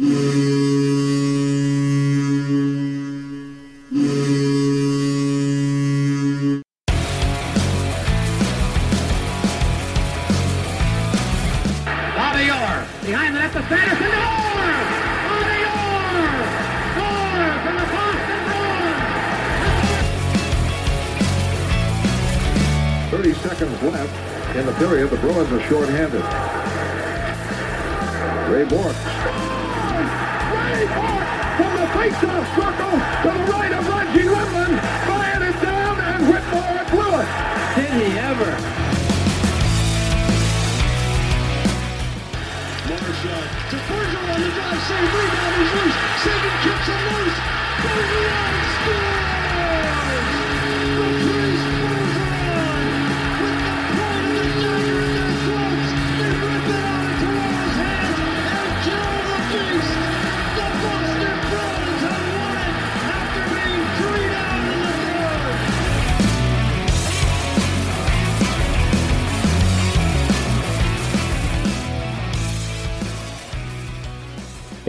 Bobby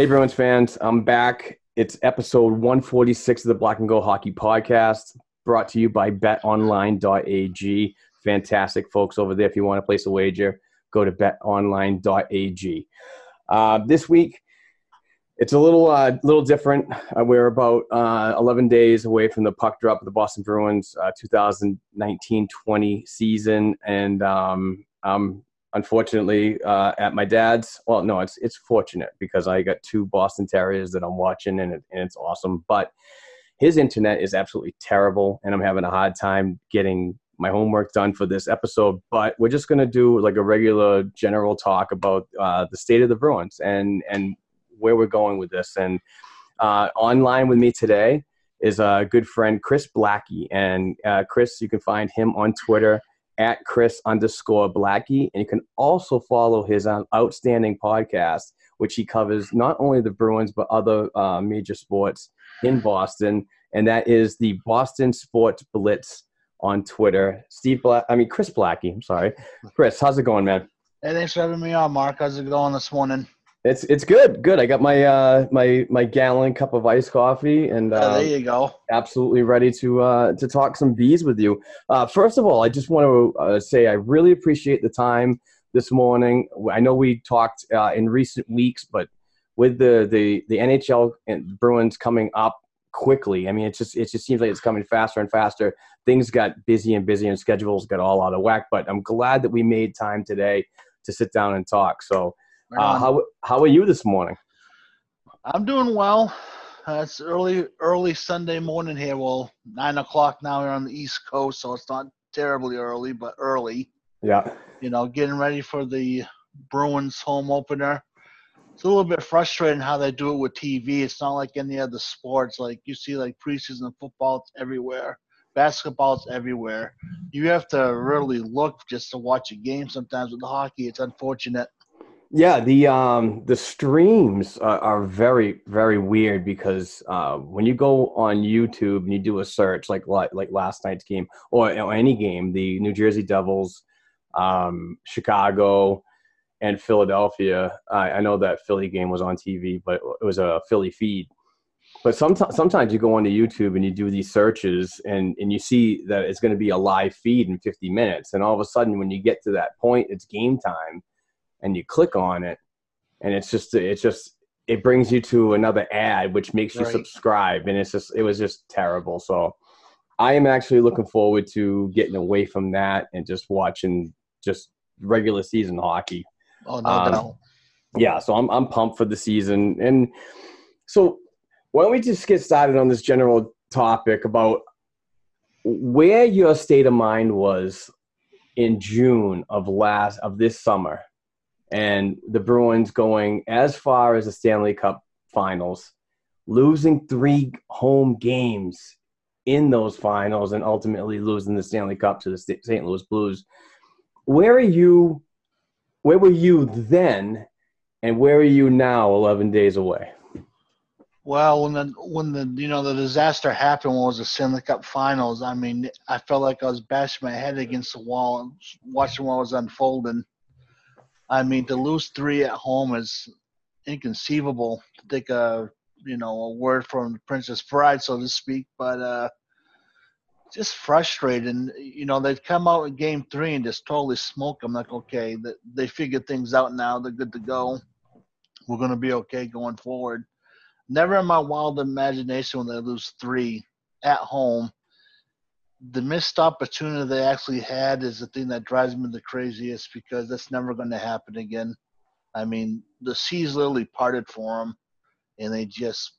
Hey, Bruins fans, I'm back. It's episode 146 of the Black and Gold Hockey Podcast, brought to you by betonline.ag. Fantastic folks over there. If you want to place a wager, go to betonline.ag. Uh, this week, it's a little uh, little different. Uh, we're about uh, 11 days away from the puck drop of the Boston Bruins 2019-20 season, and um, I'm unfortunately uh, at my dad's. Well, no, it's it's fortunate because I got two Boston Terriers that I'm watching, and, it, and it's awesome. But his internet is absolutely terrible, and I'm having a hard time getting my homework done for this episode. But we're just gonna do like a regular general talk about uh, the state of the Bruins and and where we're going with this. And uh, online with me today is a good friend Chris Blackey, and uh, Chris, you can find him on Twitter at Chris underscore Blackey. And you can also follow his um, outstanding podcast, which he covers not only the Bruins, but other uh, major sports in Boston. And that is the Boston Sports Blitz on Twitter. Steve Black, I mean, Chris Blackey. I'm sorry. Chris, how's it going, man? Hey, thanks for having me on, Mark. How's it going this morning? It's it's good, good. I got my uh my my gallon cup of iced coffee and Uh, there you go. absolutely ready to uh, to talk some bees with you. Uh, first of all, I just want to uh, say I really appreciate the time this morning. I know we talked uh, in recent weeks, but with the the the NHL and Bruins coming up quickly, I mean, it just it just seems like it's coming faster and faster. Things got busy and busy, and schedules got all out of whack. But I'm glad that we made time today to sit down and talk. So, uh, how how are you this morning? I'm doing well. Uh, it's early, early Sunday morning here. Well, nine o'clock now. We're on the East Coast, so it's not terribly early, but early. Yeah. You know, getting ready for the Bruins home opener. It's a little bit frustrating how they do it with TV. It's not like any other sports. Like you see, like preseason football, it's everywhere. Basketball, it's everywhere. You have to really look just to watch a game. Sometimes with the hockey, it's unfortunate. Yeah, the um the streams are, are very very weird because uh, when you go on YouTube and you do a search like like, last night's game or, or any game, the New Jersey Devils, um, Chicago, and Philadelphia. I, I know that Philly game was on TV, but it was a Philly feed. But sometimes sometimes you go onto YouTube and you do these searches and, and you see that it's going to be a live feed in 50 minutes, and all of a sudden when you get to that point, it's game time and you click on it, and it's just it's just it brings you to another ad, which makes you Right. subscribe, and it's just it was just terrible. So I am actually looking forward to getting away from that and just watching just regular season hockey. Oh no Um, doubt. Yeah, so I'm I'm pumped for the season. And so why don't we just get started on this general topic about where your state of mind was in June of last of this summer and the Bruins going as far as the Stanley Cup finals, losing three home games in those finals and ultimately losing the Stanley Cup to the St. Louis Blues. Where are you where were you then and where are you now 11 days away? Well, when the when the you know the disaster happened, was the Stanley Cup Finals, I mean, I felt like I was bashing my head against the wall watching what was unfolding. I mean, to lose three at home is inconceivable. To take a you know a word from Princess Bride, so to speak, but uh, just frustrating. You know, they'd come out in Game Three and just totally smoke them. Like, okay, they figured things out now. They're good to go. We're gonna be okay going forward never in my wild imagination when they lose three at home. The missed opportunity they actually had is the thing that drives me the craziest because that's never going to happen again. I mean, the seas literally parted for them, and they just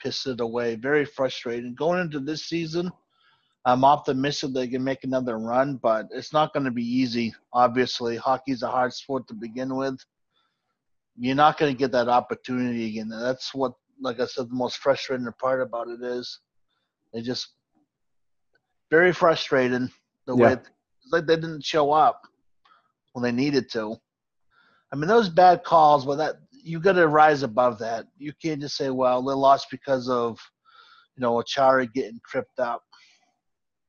pissed it away. Very frustrating. Going into this season, I'm optimistic they can make another run, but it's not going to be easy. Obviously, hockey's a hard sport to begin with. You're not going to get that opportunity again. That's what like I said, the most frustrating part about it is they just very frustrating the way Yeah. it's like they didn't show up when they needed to. I mean, those bad calls, well, that you got to rise above that. You can't just say, "Well, they lost because of you know Acciari getting tripped up."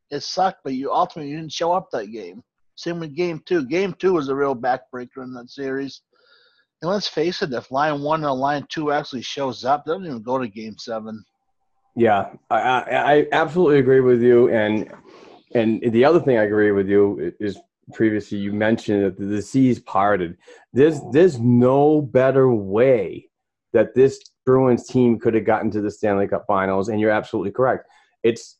It sucked, but you ultimately you didn't show up that game. Same with game two. Game two was a real backbreaker in that series. And let's face it, if line one and line two actually shows up, they don't even go to game seven. Yeah, I, I, I absolutely agree with you. And and the other thing I agree with you is previously you mentioned that the seas parted. There's there's no better way that this Bruins team could have gotten to the Stanley Cup Finals. And you're absolutely correct. It's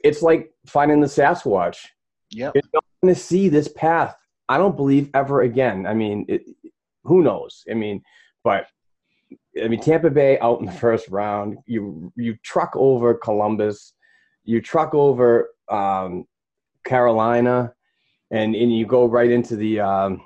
it's like finding the Sasquatch. Yep. You're not going to see this path. I don't believe ever again. I mean, it, who knows? I mean, but I mean, Tampa Bay out in the first round. You you truck over Columbus, you truck over um, Carolina, and and you go right into the um,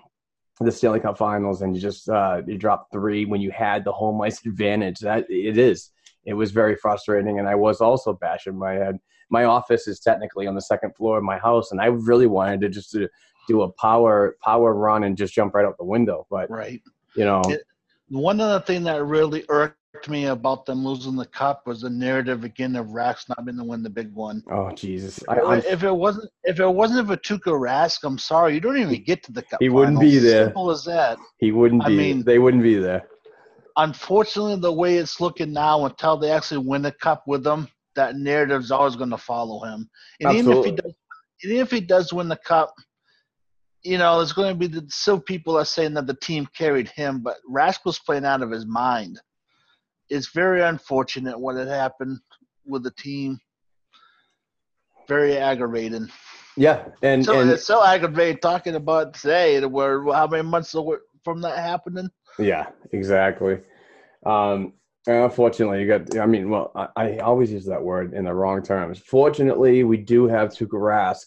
the Stanley Cup Finals, and you just uh, you drop three when you had the home ice advantage. That it is. It was very frustrating, and I was also bashing my head. My office is technically on the second floor of my house, and I really wanted to just to do a power power run and just jump right out the window. But Right. you know, It- One other thing that really irked me about them losing the cup was the narrative again of Rask not being to win the big one. oh Jesus, I, I'm, if it wasn't if it wasn't for Tuukka Rask, I'm sorry, you don't even get to the cup. He wouldn't be there. Simple as that. he wouldn't I be. mean- they wouldn't be there. Unfortunately, the way it's looking now, until they actually win the cup with them, that narrative's always going to follow him. And even if he does, even if he does win the cup, you know, there's going to be the, still people are saying that the team carried him, but Rask was playing out of his mind. It's very unfortunate what had happened with the team. Very aggravating. Yeah, and So and it's so aggravating talking about today. Where how many months from that happening? yeah, exactly. Um, and unfortunately, you got. I mean, well, I, I always use that word in the wrong terms. Fortunately, we do have Tuukka Rask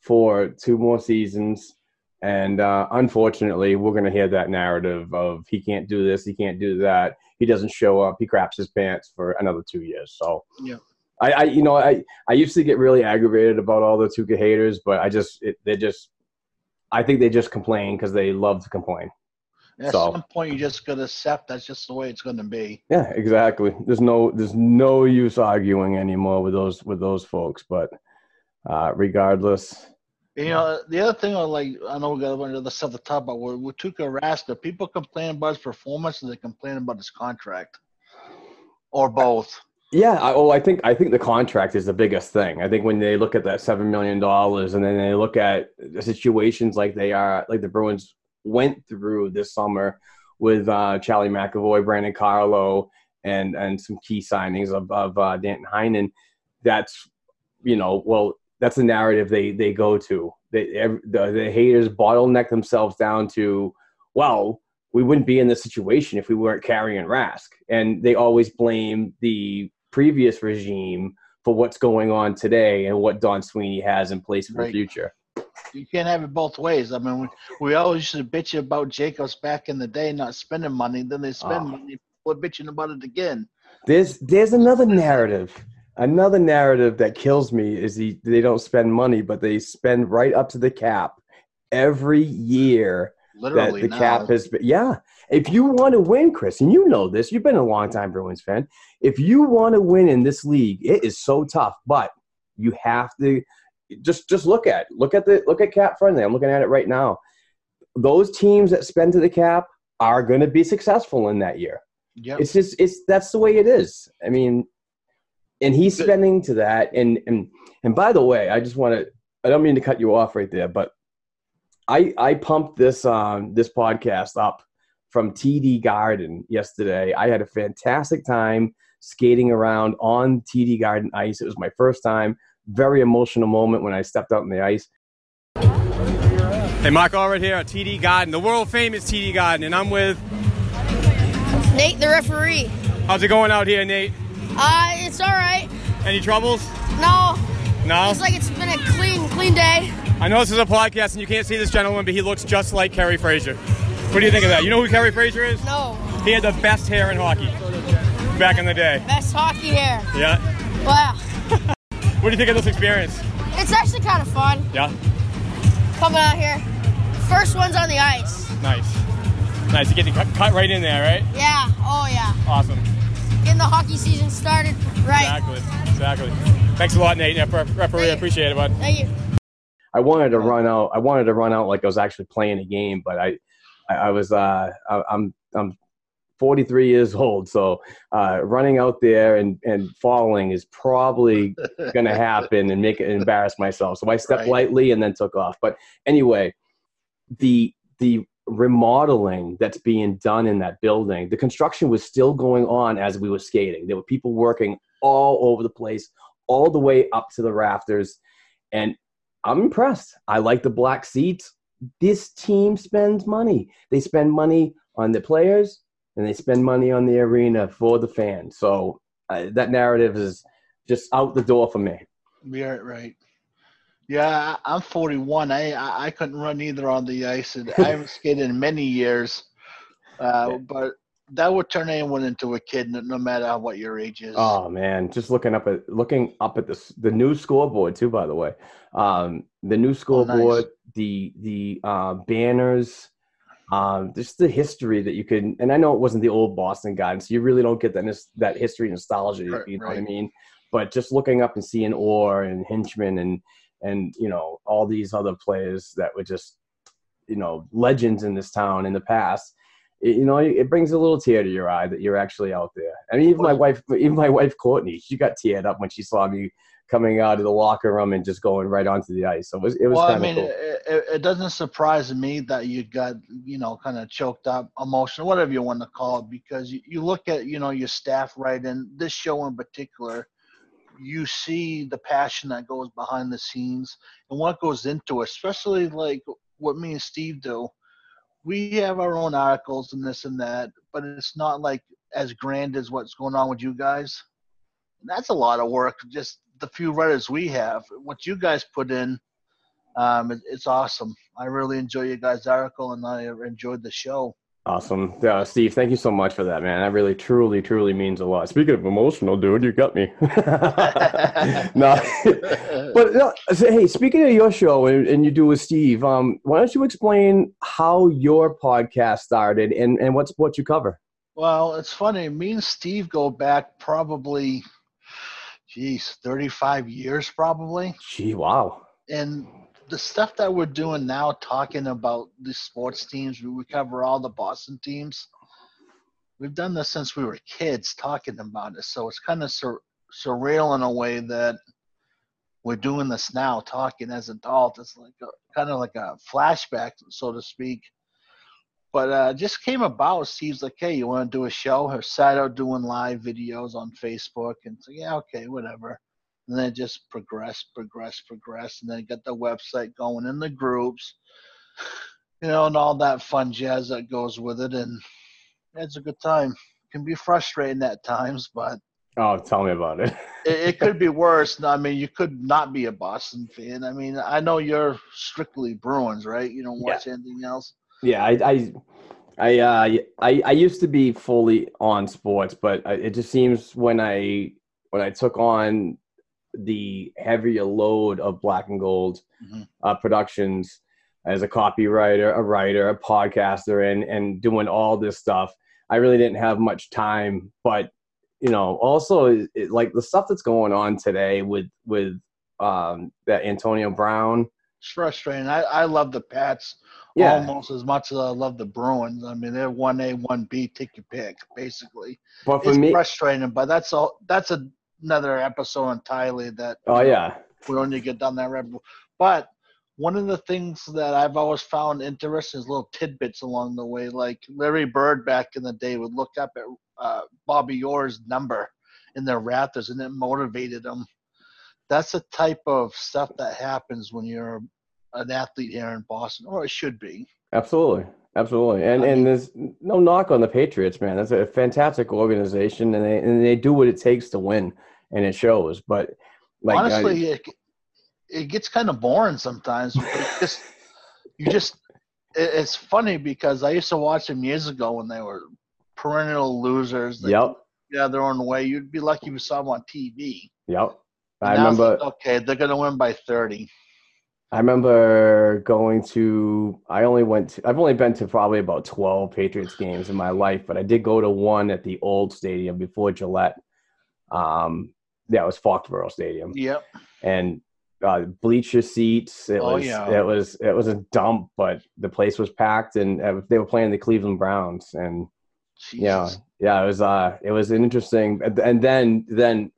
for two more seasons, and uh, unfortunately, we're going to hear that narrative of he can't do this, he can't do that, he doesn't show up, he craps his pants for another two years. So, Yeah. I, I you know, I I used to get really aggravated about all the Tuukka haters, but I just it, they just I think they just complain because they love to complain. At So- some point, you just got to accept that's just the way it's going to be. Yeah, exactly. There's no there's no use arguing anymore with those with those folks. But uh, regardless, You know, the other thing, I like, I know we got a bunch of other stuff to talk about. With, with Tuukka Rask, people complain about his performance, and they complain about his contract, or both. yeah. I, oh, I think I think the contract is the biggest thing. I think when they look at that seven million dollars, and then they look at the situations like they are, like the Bruins went through this summer with uh, Charlie McAvoy, Brandon Carlo, and and some key signings of of uh, Danton Heinen. That's you know, well, that's the narrative they they go to. They, the, the haters bottleneck themselves down to, well, we wouldn't be in this situation if we weren't carrying Rask, and they always blame the previous regime for what's going on today and what Don Sweeney has in place for Right. the future. You can't have it both ways. I mean, we, we always used to bitch about Jacobs back in the day not spending money. Then they spend Oh. money. We're bitching about it again. There's there's another narrative. Another narrative that kills me is the, they don't spend money, but they spend right up to the cap every year Literally the now. cap has been. Yeah, if you want to win, Chris, and you know this, you've been a long time Bruins fan. If you want to win in this league, it is so tough, but you have to just just look at look at the look at cap friendly. I'm looking at it right now. Those teams that spend to the cap are going to be successful in that year. Yep. It's just it's that's the way it is. I mean, and he's spending to that. And and and by the way, I just want to. I don't mean to cut you off right there, but I I pumped this um this podcast up from TD Garden yesterday. I had a fantastic time skating around on TD Garden ice. It was my first time. Very emotional moment when I stepped out on the ice. Hey, Mark Allred here at TD Garden, the world famous TD Garden, and I'm with. Nate, the referee. How's it going out here, Nate? Uh, it's all right. Any troubles? No, No. it's like it's been a clean, clean day. I know this is a podcast and you can't see this gentleman, but he looks just like Kerry Fraser. What do you think of that? You know who Kerry Fraser is? No, He had the best hair in hockey back in the day. best hockey hair. Yeah. Wow, What do you think of this experience? it's actually kind of fun Yeah. coming out here. First one's on the ice. Nice. Nice. You get to cut, cut right in there, right? Yeah. Oh yeah. Awesome. Getting the hockey season started right. Exactly. Exactly. Thanks a lot, Nate. Yeah, ref- referee, I appreciate it, bud. Thank you. I wanted to run out. I wanted to run out like I was actually playing a game, but I, I, I was. Uh, I, I'm I'm 43 years old, so uh, running out there and and falling is probably going to happen and make it embarrass myself. So I stepped Right. lightly and then took off. But anyway, the the remodeling that's being done in that building, the construction was still going on as we were skating. There were people working all over the place, all the way up to the rafters, and I'm impressed. I like the black seats. This team spends money. They spend money on the players and they spend money on the arena for the fans. So uh, that narrative is just out the door for me. Yeah, right. Yeah, I'm 41. I I, couldn't run either on the ice, and I haven't skated in many years. Uh, But that would turn anyone into a kid, no, no matter what your age is. Oh man, just looking up at looking up at this the new scoreboard too. By the way, um, the new scoreboard, the the uh, banners, um, just the history that you can. And I know it wasn't the old Boston Garden, so you really don't get that that history nostalgia. Right, you know what I mean? But just looking up and seeing Orr and Hitchman and and you know all these other players that were just you know legends in this town in the past it, you know it brings a little tear to your eye that you're actually out there. I mean even my wife even my wife courtney she got teared up when she saw me coming out of the locker room and just going right onto the ice. So it was it was well, I kind of mean, cool. it, it, it doesn't surprise me that you got, you know, kind of choked up, emotional, whatever you want to call it, because you, you look at, you know, your staff, right, and this show in particular, you see the passion that goes behind the scenes and what goes into it, especially like what me and Steve do. We have our own articles and this and that, but it's not like as grand as what's going on with you guys. That's a lot of work. Just the few writers we have, what you guys put in, um, it, it's awesome. I really enjoy your guys' article, and I enjoyed the show. Awesome uh, steve thank you so much for that man that really truly truly means a lot speaking of emotional dude you got me no but no, so, hey, speaking of your show and, and you do with Steve, um, why don't you explain how your podcast started and, and what's what you cover? Well, it's funny. Me and Steve go back probably, geez, 35 years probably. Gee, wow. And the stuff that we're doing now, talking about the sports teams, we cover all the Boston teams. We've done this since we were kids talking about it. So it's kind of sur- surreal in a way that we're doing this now, talking as adults. It's like kind of like a flashback, so to speak. But uh, just came about. Steve's like, "Hey, you want to do a show?" Her sat out doing live videos on Facebook, and so yeah, okay, whatever. And then it just progressed, progressed, progressed, and then got the website going in the groups, you know, and all that fun jazz that goes with it. And it's a good time. It Can be frustrating at times, but Oh, tell me about it. it, it could be worse. I mean, you could not be a Boston fan. I mean, I know you're strictly Bruins, right? You don't watch anything else. yeah, I, I, I, uh, I, I used to be fully on sports, but I- it just seems when I when I took on the heavier load of Black and Gold Mhm. uh, productions as a copywriter, a writer, a podcaster, and and doing all this stuff, I really didn't have much time. But you know, also it, it- like the stuff that's going on today with with um, that Antonio Brown. It's frustrating. I, I love the Pats Yeah, almost as much as I love the Bruins. I mean, they're one A, one B, take your pick, basically. but for It's me, frustrating, but that's all. That's a, another episode entirely. That oh yeah, we don't get down that rabbit hole. But one of the things that I've always found interesting is little tidbits along the way. Like Larry Bird back in the day would look up at uh, Bobby Orr's number in the rafters, and it motivated him. That's the type of stuff that happens when you're an athlete here in Boston, or it should be. Absolutely, absolutely, and I and there's no knock on the Patriots, man. That's a fantastic organization, and they and they do what it takes to win, and it shows. But like, I- Honestly, it, it gets kind of boring sometimes. just you just it, it's funny because I used to watch them years ago when they were perennial losers. They yep, yeah, their own way. You'd be lucky if you saw them on TV. yep. I remember, like, okay, they're gonna win by thirty. I remember going to. I only went. To, I've only been to probably about twelve Patriots games in my life, but I did go to one at the old stadium before Gillette. Um, yeah, it was Foxborough Stadium. Yep. and uh, bleacher seats. It Oh, was yeah. it was it was a dump, but the place was packed, and uh, they were playing the Cleveland Browns, and yeah, yeah, it was uh it was an interesting, and- and then then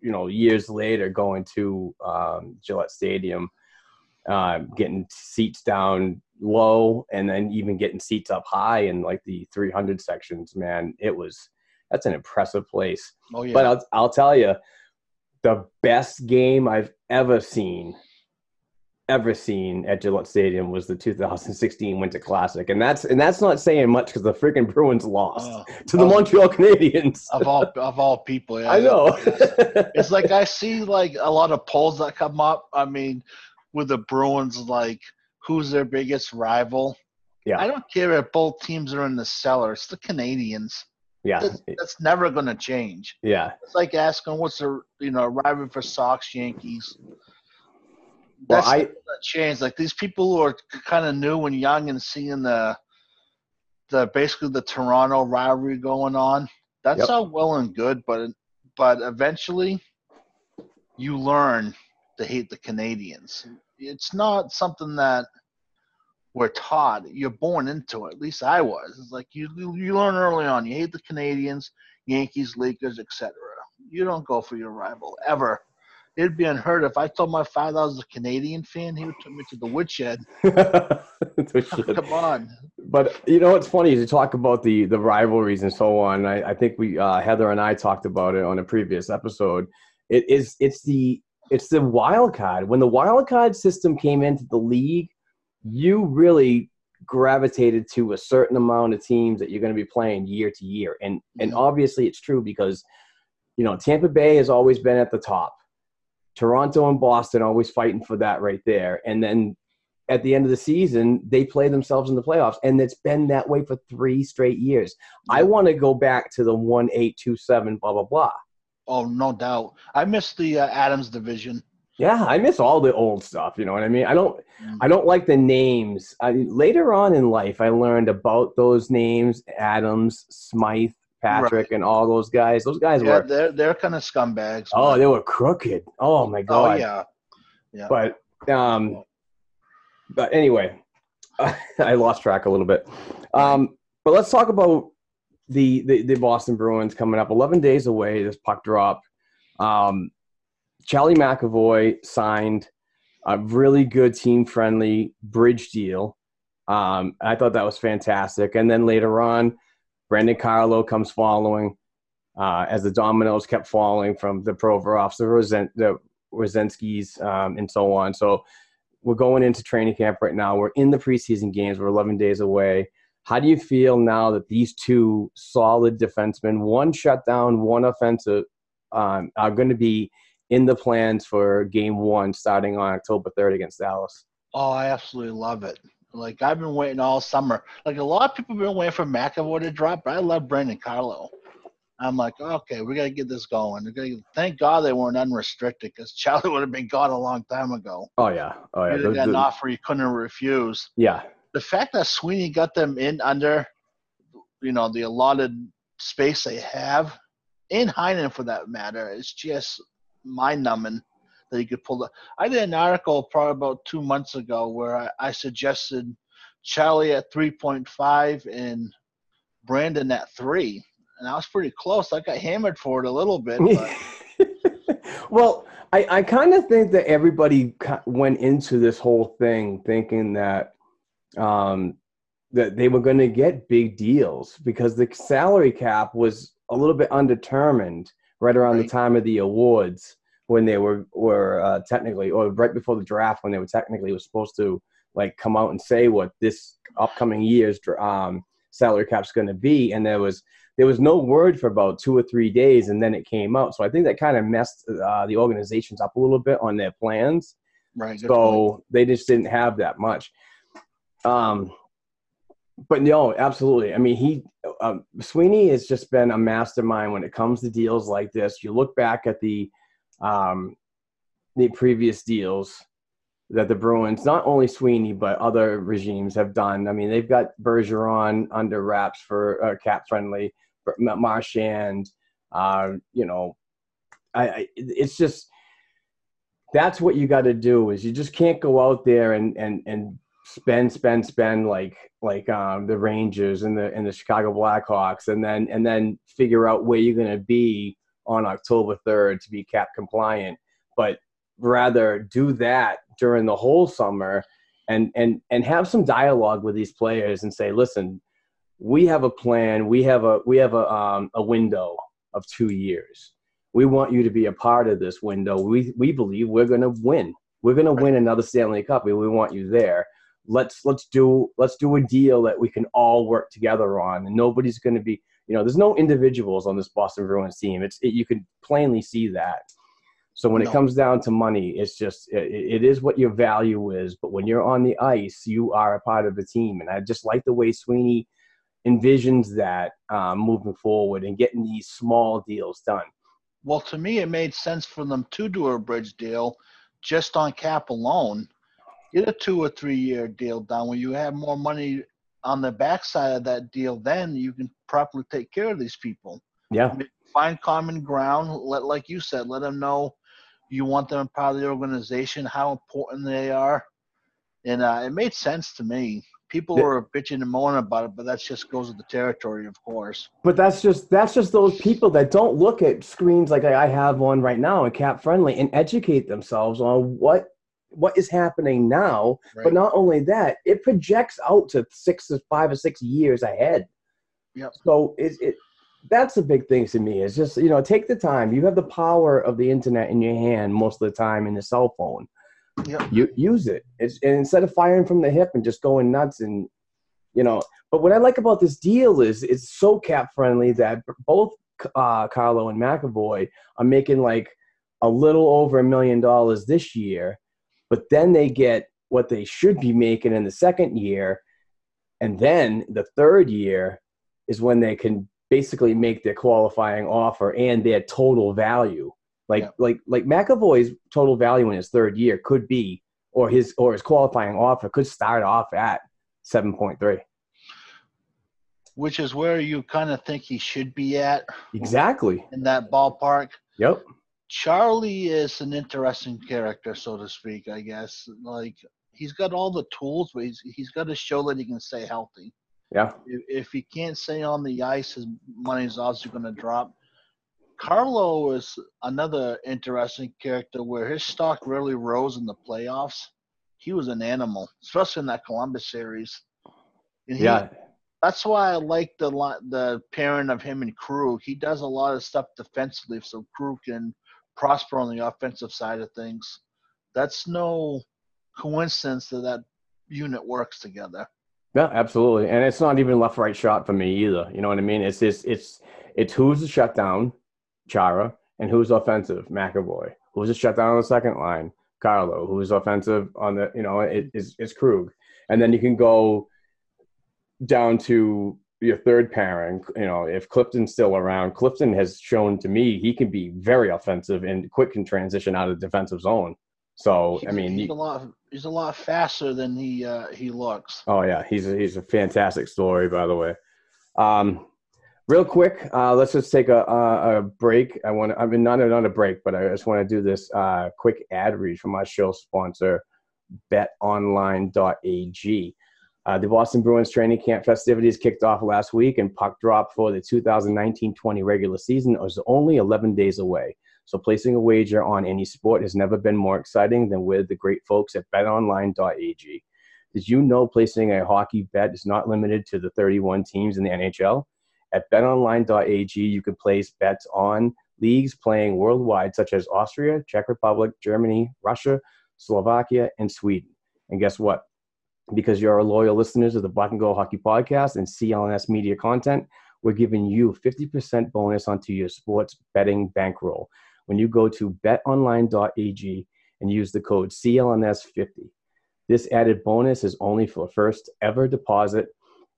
you know years later going to um, Gillette Stadium, uh, getting seats down low, and then even getting seats up high in like the 300 sections. Man, it was that's an impressive place. Oh yeah. But I'll, I'll tell you, the best game I've ever seen, ever seen at Gillette Stadium was the 2016 Winter Classic, and that's and that's not saying much because the freaking Bruins lost Oh, to the oh, Montreal Canadiens. of all of all people, yeah. I know. It's like I see like a lot of polls that come up. I mean, with the Bruins, like who's their biggest rival? Yeah. I don't care if both teams are in the cellar. It's the Canadiens. Yeah, That's, that's never going to change. yeah. It's like asking what's the you know rival for Sox Yankees. Well, That's I- gonna change. Like these people who are kind of new and young and seeing the the basically the Toronto rivalry going on. That's Yep. all well and good, but but eventually you learn to hate the Canadiens. It's not something that we're taught. You're born into it. At least I was. It's like you you learn early on. You hate the Canadiens, Yankees, Lakers, etc. You don't go for your rival ever. It'd be unheard if I told my father I was a Canadian fan. He would take me to the woodshed. Come on. But you know what's funny is you talk about the the rivalries and so on. I, I think we uh, Heather and I talked about it on a previous episode. It is it's the it's the wild card. When the wild card system came into the league, you really gravitated to a certain amount of teams that you're going to be playing year to year. And and Mhm. obviously it's true because you know Tampa Bay has always been at the top. Toronto and Boston always fighting for that right there. And then at the end of the season, they play themselves in the playoffs, and it's been that way for three straight years. I want to go back to the one eight two seven blah blah blah. Oh, no doubt. I miss the uh, Adams division. Yeah, I miss all the old stuff. You know what I mean? I don't. Mm. I don't like the names. I, later on in life, I learned about those names: Adams, Smythe, Patrick, and all those guys. Those guys Yeah, were. they're they're kind of scumbags. Oh, they were crooked. Oh my oh god. yeah, yeah. But um, but anyway, I lost track a little bit. Um, but let's talk about the, the the Boston Bruins coming up. Eleven days away. This puck drop. Um, Charlie McAvoy signed a really good team friendly bridge deal Um, I thought that was fantastic. And then later on, Brandon Carlo comes following uh, as the dominoes kept falling from the Provorovs, the, Rosen- the Rosenskis, um, and so on. So we're going into training camp right now. We're in the preseason games. We're 11 days away. How do you feel now that these two solid defensemen, one shutdown, one offensive, um, are going to be in the plans for game one starting on October 3rd against Dallas? Oh, I absolutely love it. Like I've been waiting all summer. Like a lot of people have been waiting for McAvoy to drop, but I love Brandon Carlo. I'm like, okay, we got to get this going. Gonna, thank God they weren't unrestricted because Charlie would have been gone a long time ago. Oh yeah, oh yeah. He The- got an offer you couldn't refuse. yeah, The fact that Sweeney got them in under, you know, the allotted space they have, in Heinen for that matter, is just mind numbing that he could pull the. I did an article probably about two months ago where I, I suggested Charlie at 3.5 and Brandon at three. And I was pretty close. I got hammered for it a little bit. Well, I, I kind of think that everybody went into this whole thing thinking that um, that they were going to get big deals because the salary cap was a little bit undetermined right around the time of the awards when they were were uh, technically or right before the draft when they were technically was supposed to like come out and say what this upcoming year's um, salary cap's going to be. And there was there was no word for about two or three days and then it came out. So i think that kind of messed uh, the organizations up a little bit on their plans. Right. so they just didn't have that much. Um but no absolutely i mean he um, sweeney has just been a mastermind when it comes to deals like this you look back at the um the previous deals that the Bruins, not only Sweeney but other regimes have done. I mean, they've got Bergeron under wraps for uh, cap friendly, Marchand. Uh, you know, I, I it's just that's what you got to do is you just can't go out there and and and spend spend spend like like um, the Rangers and the and the Chicago Blackhawks and then and then figure out where you're going to be on October 3rd to be cap compliant. But rather do that during the whole summer and and and have some dialogue with these players and say listen we have a plan. We have a we have a um, a window of 2 years. We want you to be a part of this window. We we believe we're going to win. We're going to win another Stanley Cup we, we want you there let's let's do let's do a deal that we can all work together on and nobody's going to be you know there's no individuals on this Boston Bruins team it's it, you can plainly see that so when No. it comes down to money, it's just it, it is what your value is. But when you're on the ice, you are a part of the team, and I just like the way Sweeney envisions that um, moving forward and getting these small deals done. Well, to me, it made sense for them to do a bridge deal just on cap alone. Get a two or three year deal done where you have more money on the backside of that deal, then you can properly take care of these people. Yeah, Find common ground. Let, like you said, let them know you want them part of the organization, how important they are. And uh, it made sense to me. People Yeah. were bitching and moaning about it, but that just goes with the territory, of course. but that's just that's just those people that don't look at screens like I have one right now and cap friendly and educate themselves on what what is happening now. But not only that, it projects out to six to five or six years ahead. Yep. So it, it that's the big thing to me. Is just you know take the time. You have the power of the internet in your hand most of the time in the cell phone. Yep. You use it. It's and instead of firing from the hip and just going nuts and you know. But what I like about this deal is it's so cap friendly that both uh, Carlo and McAvoy are making like a little over a million dollars this year, but then they get what they should be making in the second year, and then the third year is when they can basically make their qualifying offer and their total value. Like Yeah. like like McAvoy's total value in his third year could be, or his or his qualifying offer could start off at seven point three. Which is where you kind of think he should be at Exactly. in that ballpark. Yep. Charlie is an interesting character, so to speak. I guess like he's got all the tools, but he's he's got to show that he can stay healthy. Yeah. If, if he can't stay on the ice, his money's obviously going to drop. Carlo is another interesting character where his stock really rose in the playoffs. He was an animal, especially in that Columbus series. He- Yeah, that's why I like the the pairing of him and Krug. He does a lot of stuff defensively, so Krug can prosper on the offensive side of things. That's no coincidence that that unit works together. Yeah, absolutely. And it's not even left right shot for me either. You know what I mean? It's just it's it's who's the shutdown, Chara, and who's offensive, McAvoy. Who's the shutdown on the second line, Carlo. Who's offensive on the you know it is it's Krug. And then you can go down to your third pairing. You know, if Clifton's still around, Clifton has shown to me he can be very offensive and quick can transition out of the defensive zone. So I mean, he's you- a lot he's a lot faster than he uh, he looks. Oh yeah, he's a, he's a fantastic story, by the way. Um, real quick, uh, let's just take a, a, a break. I want to, I mean, not a, not a break, but I just want to do this uh, quick ad read from our show sponsor, BetOnline.ag. Uh, the Boston Bruins training camp festivities kicked off last week, and puck drop for the 2019-20 regular season is only 11 days away. So placing a wager on any sport has never been more exciting than with the great folks at BetOnline.ag. Did you know placing a hockey bet is not limited to the 31 teams in the NHL? At betonline.ag, you can place bets on leagues playing worldwide, such as Austria, Czech Republic, Germany, Russia, Slovakia, and Sweden. And guess what? Because you're loyal listeners of the Black and Gold Hockey Podcast and CLNS Media content, we're giving you 50% bonus onto your sports betting bankroll when you go to betonline.ag and use the code CLNS50. This added bonus is only for first ever deposit.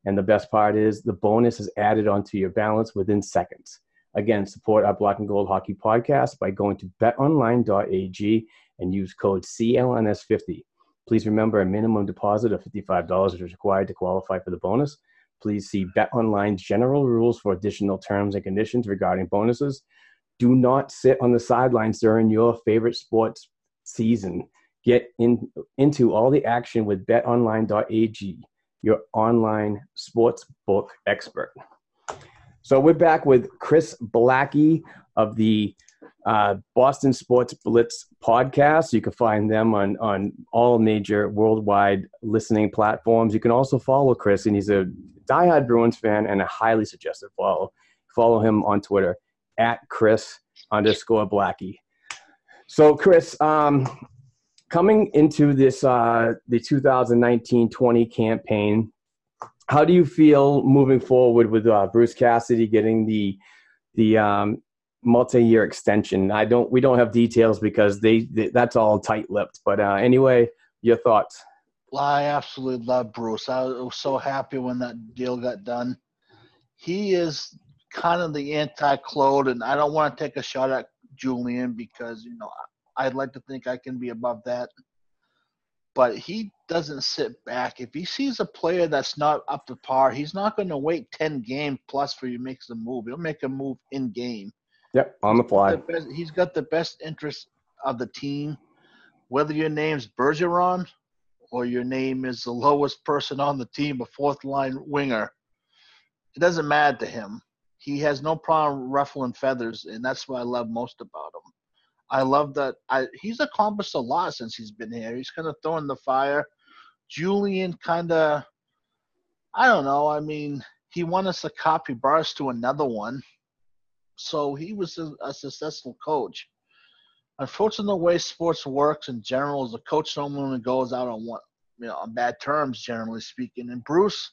And the best part is the bonus is added onto your balance within seconds. Again, support our Black and Gold Hockey podcast by going to betonline.ag and use code CLNS50. Please remember a minimum deposit of $55 is required to qualify for the bonus. Please see BetOnline's general rules for additional terms and conditions regarding bonuses. Do not sit on the sidelines during your favorite sports season. Get in, into all the action with betonline.ag, your online sports book expert. So we're back with Chris Blackey of the uh, Boston Sports Blitz podcast. You can find them on on all major worldwide listening platforms. You can also follow Chris, and he's a diehard Bruins fan and a highly suggested follow. Follow him on Twitter at Chris underscore Blackey. So Chris, um, coming into this uh, the 2019-20 campaign, how do you feel moving forward with uh, Bruce Cassidy getting the the um, multi-year extension? I don't we don't have details because they, they that's all tight-lipped. But uh, anyway, your thoughts? Well, I absolutely love Bruce. I was so happy when that deal got done. He is kind of the anti-Claude, and I don't want to take a shot at Julien because you know I'd like to think I can be above that. But he doesn't sit back. If he sees a player that's not up to par, he's not going to wait ten game plus for you to make the move. He'll make a move in game. Yep, on the fly. The best, he's got the best interest of the team. Whether your name's Bergeron or your name is the lowest person on the team, a fourth line winger, it doesn't matter to him. He has no problem ruffling feathers, and that's what I love most about him. I love that I, he's accomplished a lot since he's been here. He's kind of throwing the fire. Julien kind of, I don't know. I mean, he won us a copy bars to another one so he was a, successful coach. Unfortunately, the way sports works in general is the coach normally goes out on one, you know, on bad terms, generally speaking. And Bruce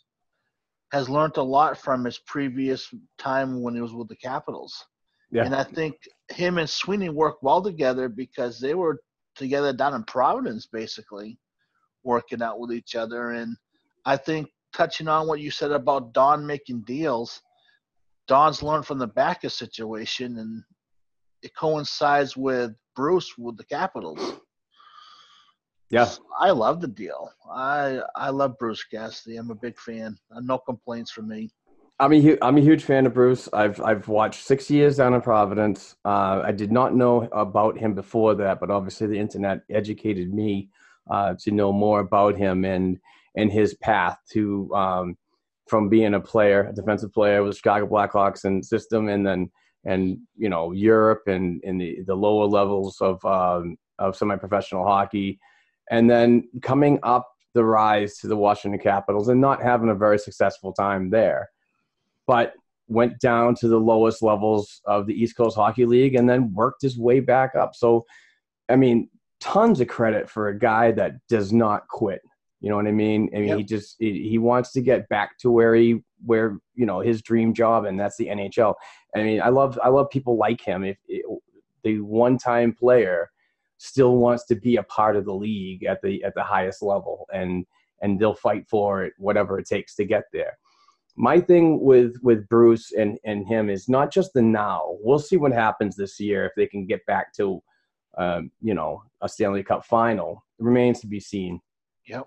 has learned a lot from his previous time when he was with the Capitals. Yeah. And I think him and Sweeney worked well together because they were together down in Providence, basically, working out with each other. And I think touching on what you said about Don making deals, Don's learned from the Backes situation, and it coincides with Bruce with the Capitals. Yeah. I love the deal. I I love Bruce Cassidy. I'm a big fan. Uh, No complaints from me. I'm a hu- I'm a huge fan of Bruce. I've I've watched six years down in Providence. Uh, I did not know about him before that, but obviously the internet educated me uh, to know more about him and and his path to um, from being a player, a defensive player with the Chicago Blackhawks and system, and then and you know Europe and in the the lower levels of um, of semi-professional hockey, and then coming up the rise to the Washington Capitals and not having a very successful time there, but went down to the lowest levels of the East Coast Hockey League and then worked his way back up. So, I mean, tons of credit for a guy that does not quit. You know what I mean? I mean, Yep. he just he, he wants to get back to where he where you know his dream job, and that's the NHL. I mean, I love I love people like him. If the one time player still wants to be a part of the league at the at the highest level, and and they'll fight for it, whatever it takes to get there. My thing with with Bruce and and him is not just the now. We'll see what happens this year if they can get back to, um, you know, a Stanley Cup final. It remains to be seen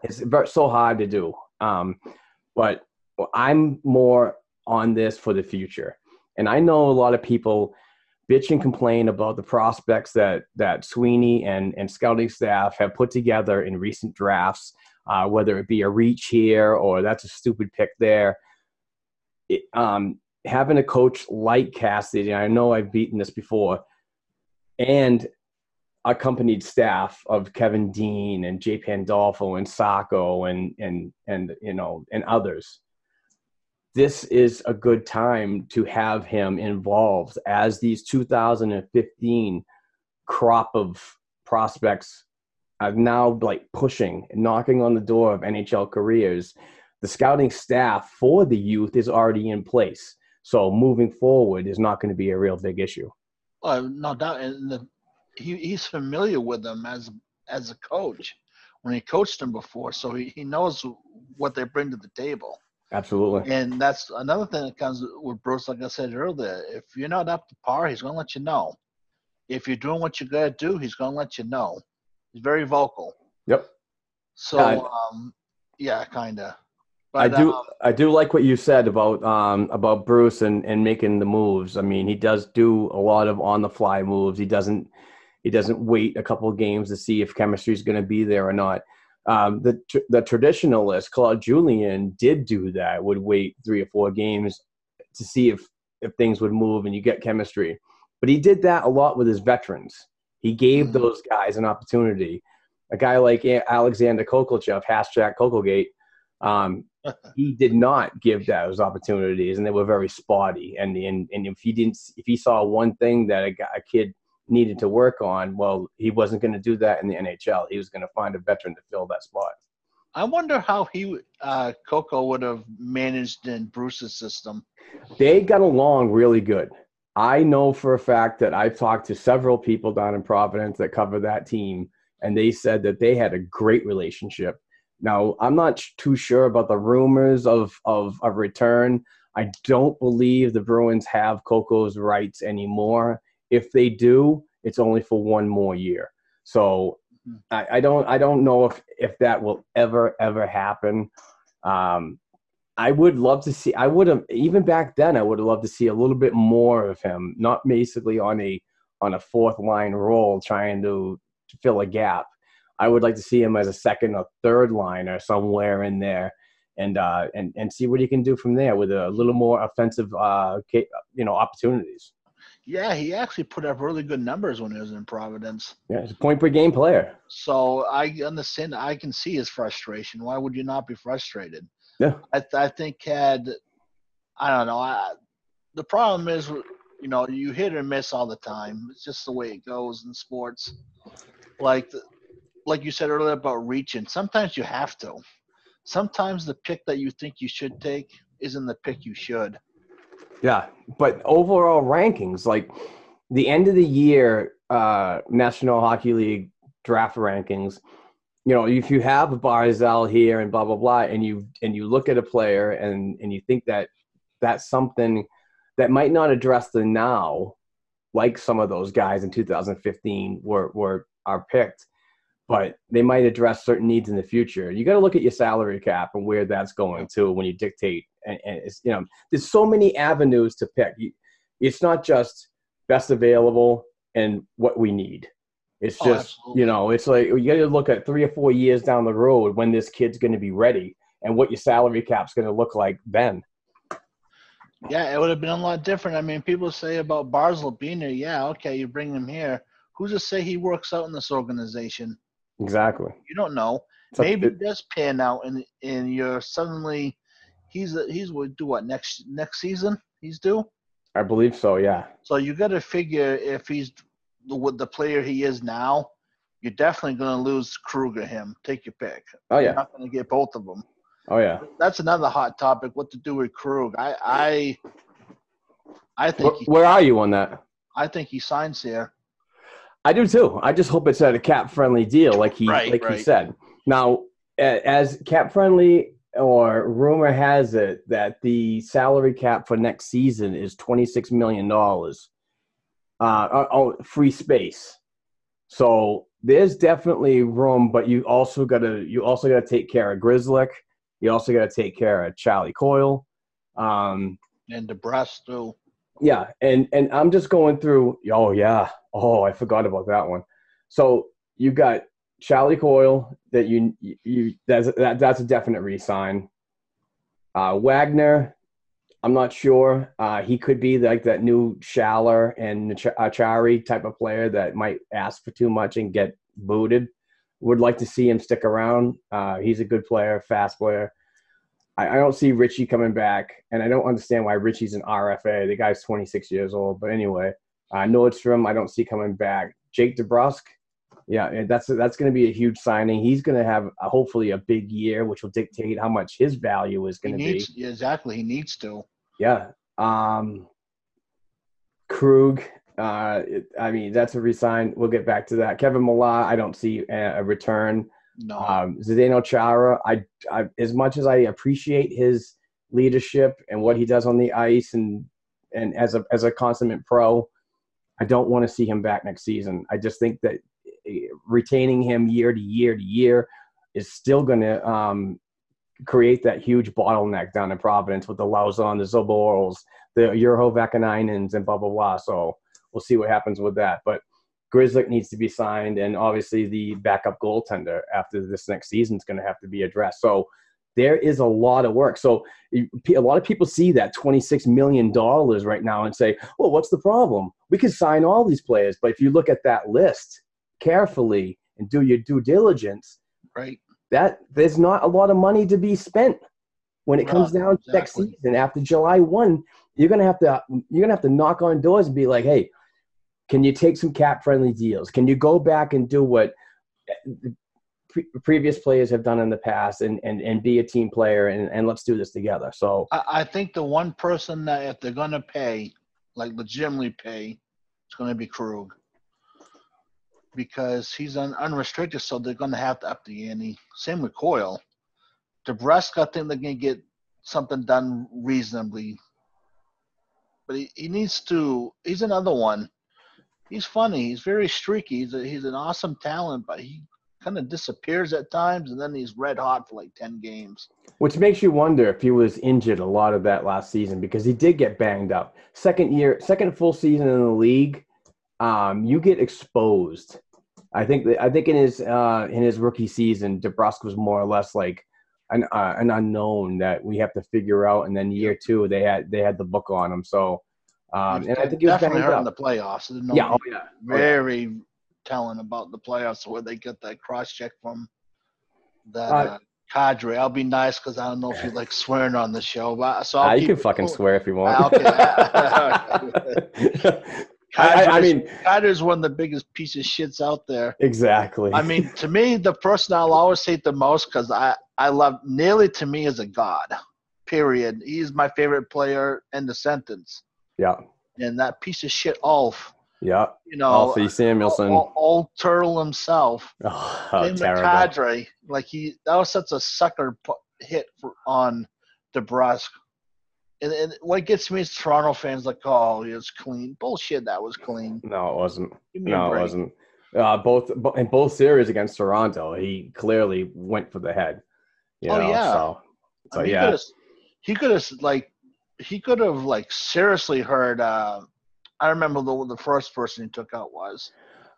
It's so hard to do. Um, but I'm more on this for the future. And I know a lot of people bitch and complain about the prospects that that Sweeney and and scouting staff have put together in recent drafts, uh, whether it be a reach here or that's a stupid pick there. It, um, having a coach like Cassidy, and I know I've beaten this before, and accompanied staff of Kevin Dean and Jay Pandolfo and Sacco and and and you know and others. This is a good time to have him involved as these 2015 crop of prospects are now like pushing knocking on the door of NHL careers. The scouting staff for the youth is already in place. So moving forward is not going to be a real big issue. Well, no doubt, and the, he he's familiar with them as as a coach when he coached them before, so he, he knows what they bring to the table. Absolutely. And that's another thing that comes with Bruce. Like I said earlier, if you're not up to par, he's gonna let you know. If you're doing what you gotta do, he's gonna let you know. He's very vocal. Yep. So, Yeah, um, yeah, kinda. I do um, I do like what you said about um about Bruce and and making the moves. I mean, he does do a lot of on the fly moves. He doesn't he doesn't wait a couple of games to see if chemistry is going to be there or not. Um, the tr- the traditionalist Claude Julien did do that. Would wait three or four games to see if if things would move and you get chemistry. But he did that a lot with his veterans. He gave Mhm. those guys an opportunity. A guy like Alexander Khokhlachev, hashtag Kokogate, um, he did not give those opportunities, and they were very spotty. And and, and if he didn't, if he saw one thing that a, guy, a kid needed to work on, well, he wasn't going to do that in the NHL. He was going to find a veteran to fill that spot. I wonder how he uh, Coco would have managed in Bruce's system. They got along really good. I know for a fact that I've talked to several people down in Providence that cover that team, and they said that they had a great relationship. Now, I'm not sh- too sure about the rumors of, of a return. I don't believe the Bruins have Coco's rights anymore. If they do, it's only for one more year. So Mhm. I, I don't I don't know if, if that will ever, ever happen. Um, I would love to see. I would have even back then. I would have loved to see a little bit more of him, not basically on a on a fourth line role trying to, to fill a gap. I would like to see him as a second or third liner somewhere in there, and uh, and and see what he can do from there with a little more offensive, uh, you know, opportunities. Yeah, he actually put up really good numbers when he was in Providence. Yeah, he's a point per game player. So I understand. I can see his frustration. Why would you not be frustrated? Yeah. I, th- I think had I don't know. I, the problem is, you know, you hit or miss all the time. It's just the way it goes in sports. Like, the, like you said earlier about reaching. Sometimes you have to. Sometimes the pick that you think you should take isn't the pick you should. Yeah, but overall rankings, like the end of the year uh, National Hockey League draft rankings, you know, if you have Barzal here and blah blah blah, and you and you look at a player and and you think that that's something that might not address the now, like some of those guys in 2015 were were are picked, but they might address certain needs in the future. You got to look at your salary cap and where that's going to when you dictate. And, and it's, you know, there's so many avenues to pick. It's not just best available and what we need. It's Oh, just absolutely. you know, it's like you got to look at three or four years down the road when this kid's going to be ready and what your salary cap's going to look like then. Yeah, it would have been a lot different. I mean, people say about Barzal being there. Yeah, okay, you bring him here. Who's to say he works out in this organization? Exactly. You don't know. So maybe it- it does pan out, and and you're suddenly he's he's would do what next next season he's due. I believe so. Yeah. So you got to figure if he's with the player he is now, you're definitely going to lose Kruger. Him, take your pick. Oh You're yeah. not going to get both of them. Oh yeah. That's another hot topic. What to do with Krug? I I I Where, think he, where are you on that? I think he signs here. I do too. I just hope it's at a cap friendly deal, like he Right, like he said. Now, as cap friendly or rumor has it that the salary cap for next season is twenty six million dollars. Uh, oh, oh, free space. So there's definitely room, but you also gotta you also gotta take care of Grzelcyk. You also gotta take care of Charlie Coyle. Um, And DeBrusk too. yeah, and and I'm just going through. Oh yeah. Oh, I forgot about that one. So you got Charlie Coyle that you you that's that, that's a definite resign. Uh, Wagner, I'm not sure. Uh, he could be like that new Schaller and Ach- Acciari type of player that might ask for too much and get booted. Would like to see him stick around. Uh, he's a good player, fast player. I, I don't see Ritchie coming back, and I don't understand why Ritchie's an RFA. The guy's 26 years old, but anyway, uh, Nordstrom, I don't see coming back. Jake DeBrusk, yeah, that's that's going to be a huge signing. He's going to have a, hopefully a big year, which will dictate how much his value is going to be. yeah, exactly. He needs to. Yeah. Um, Krug, uh, it- I mean, that's a resign. We'll get back to that. Kevan Miller, I don't see a, a return. No. Um, Zdeno Chara, I, I, as much as I appreciate his leadership and what he does on the ice and and as a as a consummate pro, I don't want to see him back next season. I just think that retaining him year to year to year is still going to um, create that huge bottleneck down in Providence with the Lauzon, the Zborils, the Urho Vaakanainens, and blah blah blah. So we'll see what happens with that. But Grzelcyk needs to be signed, and obviously the backup goaltender after this next season is going to have to be addressed. So there is a lot of work. So a lot of people see that $26 million right now and say, well, what's the problem? We could sign all these players. But if you look at that list carefully and do your due diligence, right. that there's not a lot of money to be spent when it comes down to next season. After July one, you're gonna have to you're gonna have to knock on doors and be like, hey, can you take some cap friendly deals? Can you go back and do what eh, pre- previous players have done in the past and and, and be a team player and, and let's do this together. So I, I think the one person that if they're gonna pay, like legitimately pay, it's gonna be Krug. Because he's un, unrestricted, so they're gonna have to up the ante. Same with Coyle. DeBrusk, I think they're gonna get something done reasonably. But he, he needs to he's another one. He's funny, he's very streaky, he's a, he's an awesome talent, but he kind of disappears at times and then he's red hot for like ten games. Which makes you wonder if he was injured a lot of that last season because he did get banged up. Second year, second full season in the league, um, you get exposed. I think that, I think in his uh, in his rookie season, DeBrusk was more or less like an uh, an unknown that we have to figure out. And then year two, they had they had the book on him. So, um, and I think he was definitely hurt in the playoffs. No yeah, oh yeah, Oh, yeah. very telling about the playoffs where they get that cross check from that Uh, uh, Kadri. I'll be nice because I don't know if you like swearing on the show, but so I'll Ah, you can fucking cool. swear if you want. Ah, I, I, I Kadri's- mean, Kadri's one of the biggest piece of shits out there. exactly. I mean, to me, the person I'll always hate the most because I I love Neely to me is a god. Period. He's my favorite player. End the sentence. yeah, And that piece of shit Ulf, yeah. you know, Alfie Samuelsson. old, old turtle himself. Oh, Same with terrible. Kadri. Like he, that was such a sucker hit for, on DeBrusk. And, and what gets me is Toronto fans like, oh, it's clean. Bullshit. That was clean. No, it wasn't. Give me a No, it wasn't. Uh, both in both series against Toronto, he clearly went for the head. You Oh, know, yeah. So, so I mean, yeah, He could have like he could have like seriously hurt. Uh, I remember the the first person he took out was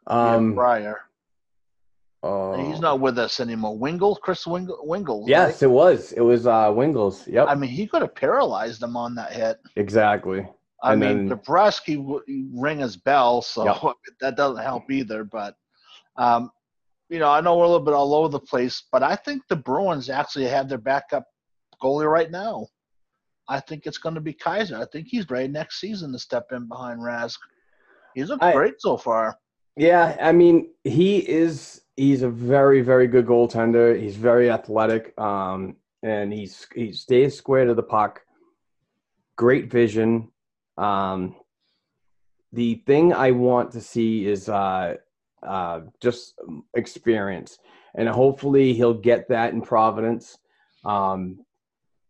um, Breyer. Uh, He's not with us anymore. Wingle, Chris Wingle, Wingles. Yes, right? it was. It was uh, Wingles. Yep, I mean, he could have paralyzed him on that hit. exactly. I And mean, then- Nebraska w- ring his bell, so Yep. that doesn't help either. But um, you know, I know we're a little bit all over the place, but I think the Bruins actually have their backup goalie right now. I think it's going to be Keyser. I think he's ready next season to step in behind Rask. He's looked I- great so far. Yeah, I mean, he is he's a very, very good goaltender. He's very athletic. Um, and he's he stays square to the puck. Great vision. Um, the thing I want to see is uh, uh, just experience, and hopefully he'll get that in Providence. Um,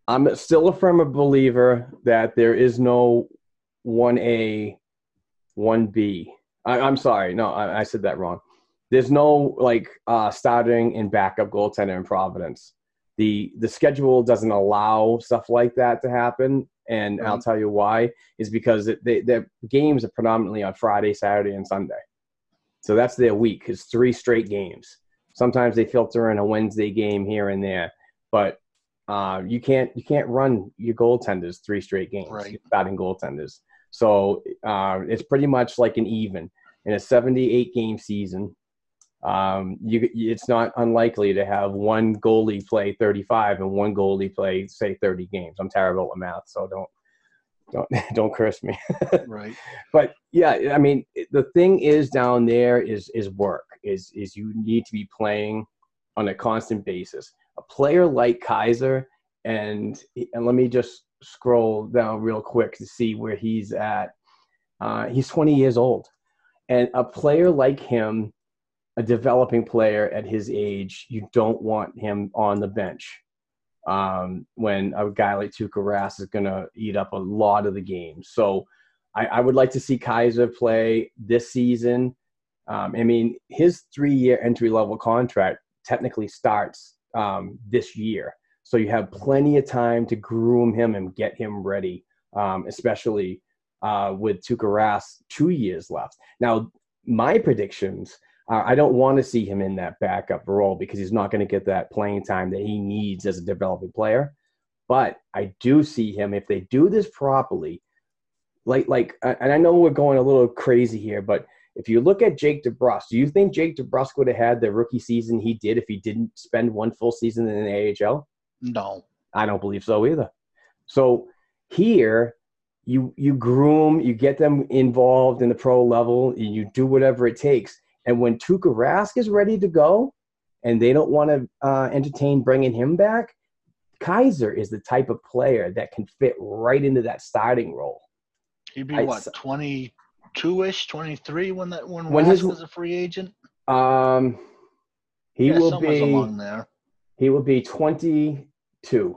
I'm still a firm believer that there is no one A, one B. I'm sorry, no, I, I said that wrong. There's no like uh, starting and backup goaltender in Providence. The the schedule doesn't allow stuff like that to happen, and I'll tell you why. Is because it, they, their games are predominantly on Friday, Saturday, and Sunday. So that's their week. It's three straight games. Sometimes they filter in a Wednesday game here and there, but uh, you can't you can't run your goaltenders three straight games. Right. Starting goaltenders. So uh, it's pretty much like an even in a 78 game season. Um, you, it's not unlikely to have one goalie play 35 and one goalie play say 30 games. I'm terrible at math, so don't don't don't curse me. Right. but yeah, I mean, the thing is down there is is work. Is is you need to be playing on a constant basis. A player like Keyser, and and let me just scroll down real quick to see where he's at. Uh, he's 20 years old, and a player like him, a developing player at his age, you don't want him on the bench um, when a guy like Tuukka Rask is going to eat up a lot of the games. So I, I would like to see Keyser play this season. Um, I mean, his three-year entry-level contract technically starts um, this year, so you have plenty of time to groom him and get him ready, um, especially uh, with Tuukka Rask two years left. Now, my predictions are I don't want to see him in that backup role because he's not going to get that playing time that he needs as a developing player. But I do see him if they do this properly, like like, and I know we're going a little crazy here, but if you look at Jake DeBrusk, do you think Jake DeBrusk would have had the rookie season he did if he didn't spend one full season in the AHL? No. I don't believe so either. So here, you you groom, you get them involved in the pro level, and you do whatever it takes. And when Tuukka Rask is ready to go, and they don't want to uh, entertain bringing him back, Keyser is the type of player that can fit right into that starting role. He'd be I- what, twenty two ish, twenty three when that when, When Rask his- was a free agent? Um, he yeah, will somewhere's be along there. he will be twenty two.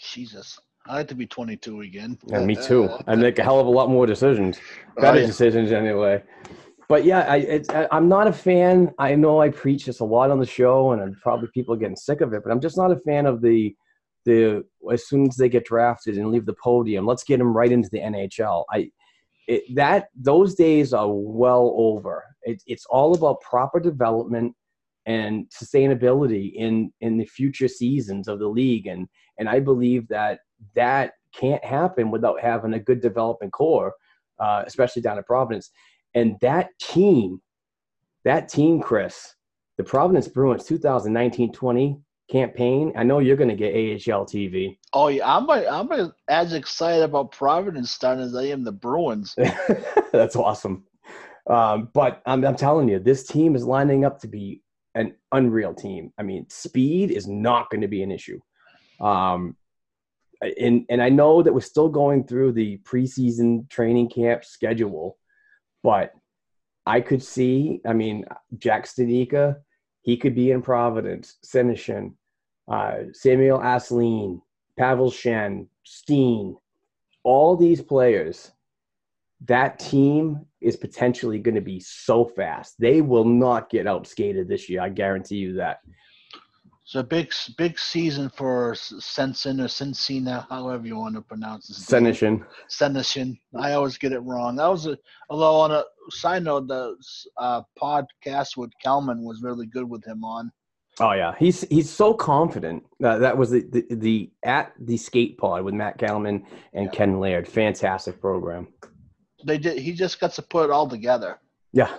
Jesus. I like to be twenty two again. And me too. I make a hell of a lot more decisions, Oh, better yeah. decisions anyway. But yeah, I, I, I'm not a fan. I know I preach this a lot on the show, and I'm probably people are getting sick of it. But I'm just not a fan of the the as soon as they get drafted and leave the podium, let's get them right into the NHL. I it, that those days are well over. It, it's all about proper development and sustainability in in the future seasons of the league, and and I believe that that can't happen without having a good development core, uh, especially down at Providence. And that team, that team, Chris, the Providence Bruins 2019-20 campaign. I know you're going to get AHL TV. Oh yeah, I'm I'm as excited about Providence starting as I am the Bruins. That's awesome. Um, but I'm, I'm telling you, this team is lining up to be an unreal team. I mean, speed is not going to be an issue. Um, and and I know that we're still going through the preseason training camp schedule, but I could see. I mean, Jack Studnicka, he could be in Providence. Senyshyn, uh, Samuel Asselin, Pavel Shen, Steen, all these players. That team is potentially going to be so fast. They will not get outskated this year. I guarantee you that. A big big season for Sensen or Sensina, however you want to pronounce it. Senyshyn. Senyshyn. I always get it wrong. That was a, although on a side note, the uh, podcast with Kalman was really good with him on. Oh yeah, he's he's so confident. Uh, that was the, the the at the skate pod with Matt Kalman and Yeah. Ken Laird. Fantastic program. They did. He just got to put it all together. Yeah,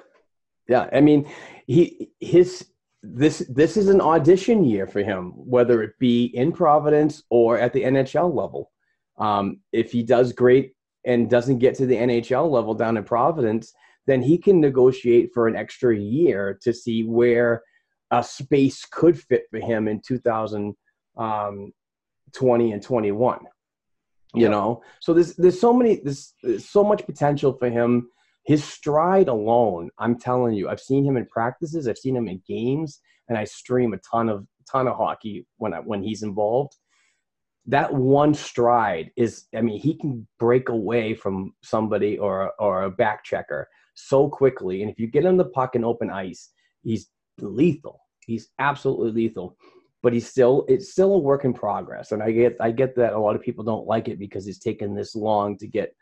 yeah. I mean, he his this this is an audition year for him, whether it be in Providence or at the NHL level. Um, if he does great and doesn't get to the NHL level down in Providence, then he can negotiate for an extra year to see where a space could fit for him in 2020 um, and 21 you Yep. know so there's there's so many there's, there's so much potential for him his stride alone i'm telling you i've seen him in practices i've seen him in games and i stream a ton of ton of hockey when I, when he's involved. That one stride is i mean he can break away from somebody or or a back checker so quickly and if you get him the puck in open ice he's lethal. He's absolutely lethal but he's still it's still a work in progress and i get i get that a lot of people don't like it because he's taken this long to get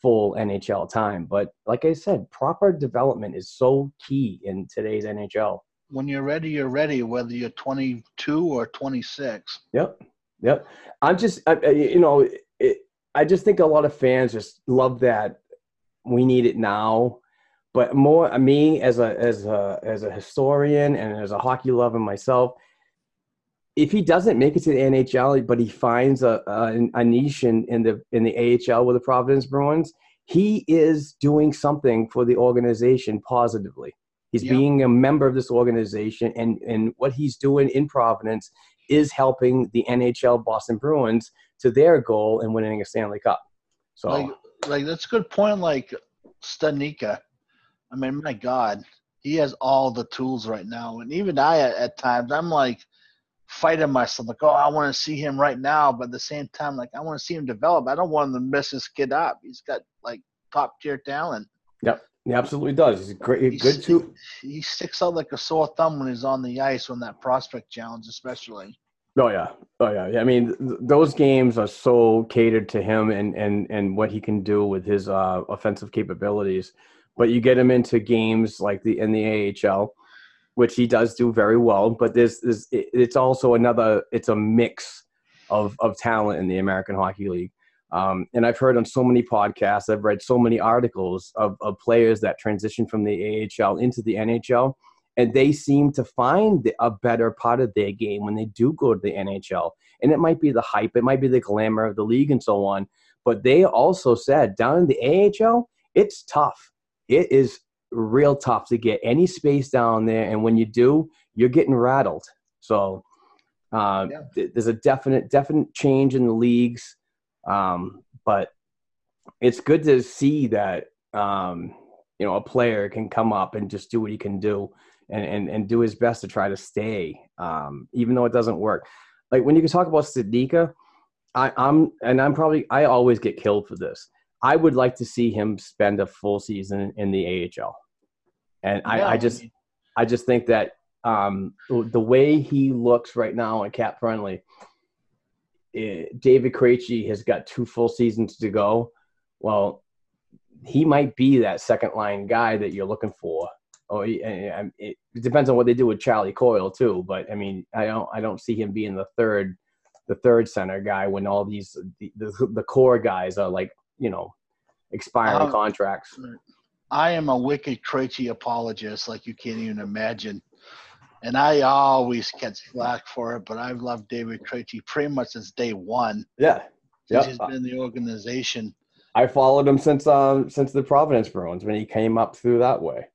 full nhl time but like i said proper development is so key in today's nhl When you're ready, you're ready, whether you're 22 or 26. Yep, yep. I'm just, I, you know, it, I just think a lot of fans just love that we need it now. But more, me as a as a as a historian and as a hockey lover myself, if he doesn't make it to the NHL, but he finds a a, a niche in, in the in the AHL with the Providence Bruins, he is doing something for the organization positively. He's Yeah. being a member of this organization, and and what he's doing in Providence is helping the NHL Boston Bruins to their goal in winning a Stanley Cup. So Like, like that's a good point. Like Studnicka, I mean, my God, he has all the tools right now, and even I, at, at times, I'm like fighting myself, like, oh, I want to see him right now, but at the same time, like, I want to see him develop. I don't want him to mess this kid up. He's got like top tier talent. yep, he absolutely does. He's a great, He's- good too. He sticks out like a sore thumb when he's on the ice, on that prospect challenge, especially. Oh yeah, oh yeah. Yeah, I mean, th- those games are so catered to him and and and what he can do with his uh, offensive capabilities. But you get him into games like the in the AHL, which he does do very well. But there's there's it- it's also another. It's a mix of of talent in the American Hockey League. Um, and I've heard on so many podcasts, I've read so many articles of, of players that transition from the AHL into the NHL and they seem to find a better part of their game when they do go to the NHL. And it might be the hype, it might be the glamour of the league and so on. But they also said down in the AHL, it's tough. It is real tough to get any space down there. And when you do, you're getting rattled. So uh, Yeah. th- there's a definite, definite change in the leagues. Um, but it's good to see that um, you know a player can come up and just do what he can do and and, and do his best to try to stay um, even though it doesn't work like when you can talk about Studnicka, I, I'm and I'm probably I always get killed for this. I would like to see him spend a full season in the AHL, and I, Yeah, I just I just think that um, the way he looks right now on Cap Friendly, eh, David Krejci has got two full seasons to go. Well, he might be that second line guy that you're looking for. Or he- eh, eh, it, it depends on what they do with Charlie Coyle too. But I mean, I don't I don't see him being the third the third center guy when all these the, the, the core guys are like you know expiring Um, contracts. I am a wicked Krejci apologist, like you can't even imagine. And I always get flack for it, but I've loved David Krejci pretty much since day one. Yeah, Yep. he's been in the organization. I followed him since um since the Providence Bruins when he came up through that way.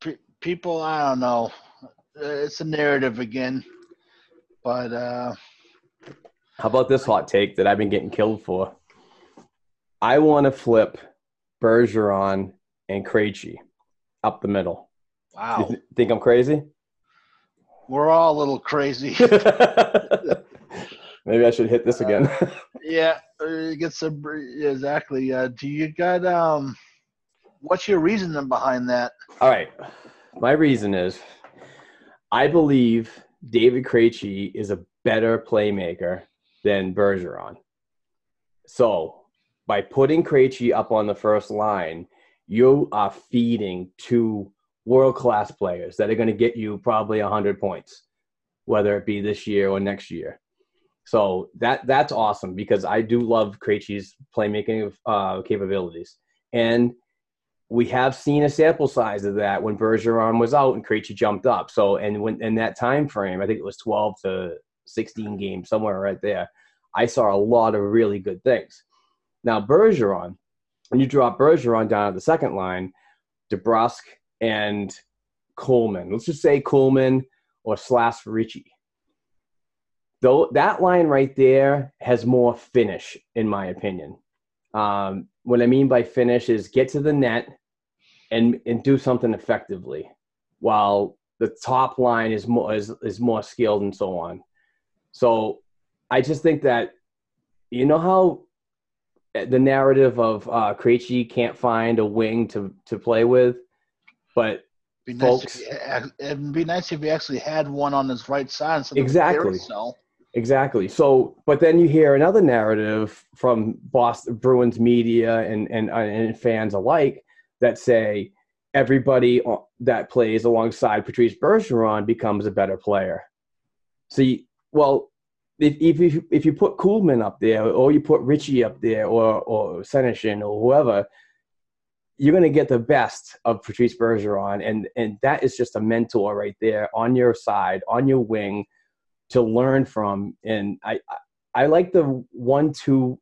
Pe- people, I don't know. Uh, It's a narrative again. But uh, How about this hot take that I've been getting killed for? I want to flip Bergeron and Krejci up the middle. Wow, th- think I'm crazy? we're all a little crazy. Maybe I should hit this again. yeah, uh, get some exactly. Uh, do you got um? What's your reasoning behind that? All right. My reason is I believe David Krejci is a better playmaker than Bergeron. So by putting Krejci up on the first line, you are feeding two world class players that are going to get you probably 100 points, whether it be this year or next year. So that that's awesome because I do love Krejci's playmaking uh, capabilities. And we have seen a sample size of that when Bergeron was out and Krejci jumped up. So, and when in that time frame, I think it was 12 to 16 games, somewhere right there, I saw a lot of really good things. Now, Bergeron, when you drop Bergeron down at the second line, DeBrusk and Kuhlman, let's just say Kuhlman or slash Ritchie. Though that line right there has more finish, in my opinion. Um, what I mean by finish is get to the net and and do something effectively, while the top line is more is, is more skilled and so on. So I just think that you know how the narrative of uh, Krejci can't find a wing to to play with, but Be nice folks, if it'd be nice if he actually had one on his right side Exactly. Exactly. So, but then you hear another narrative from Boston Bruins media and and and fans alike that say everybody that plays alongside Patrice Bergeron becomes a better player. See, well, if if if you put Kuhlman up there or you put Ritchie up there or or Senyshyn or whoever, you're going to get the best of Patrice Bergeron, and and that is just a mentor right there on your side, on your wing, to learn from. And I I, like the one-two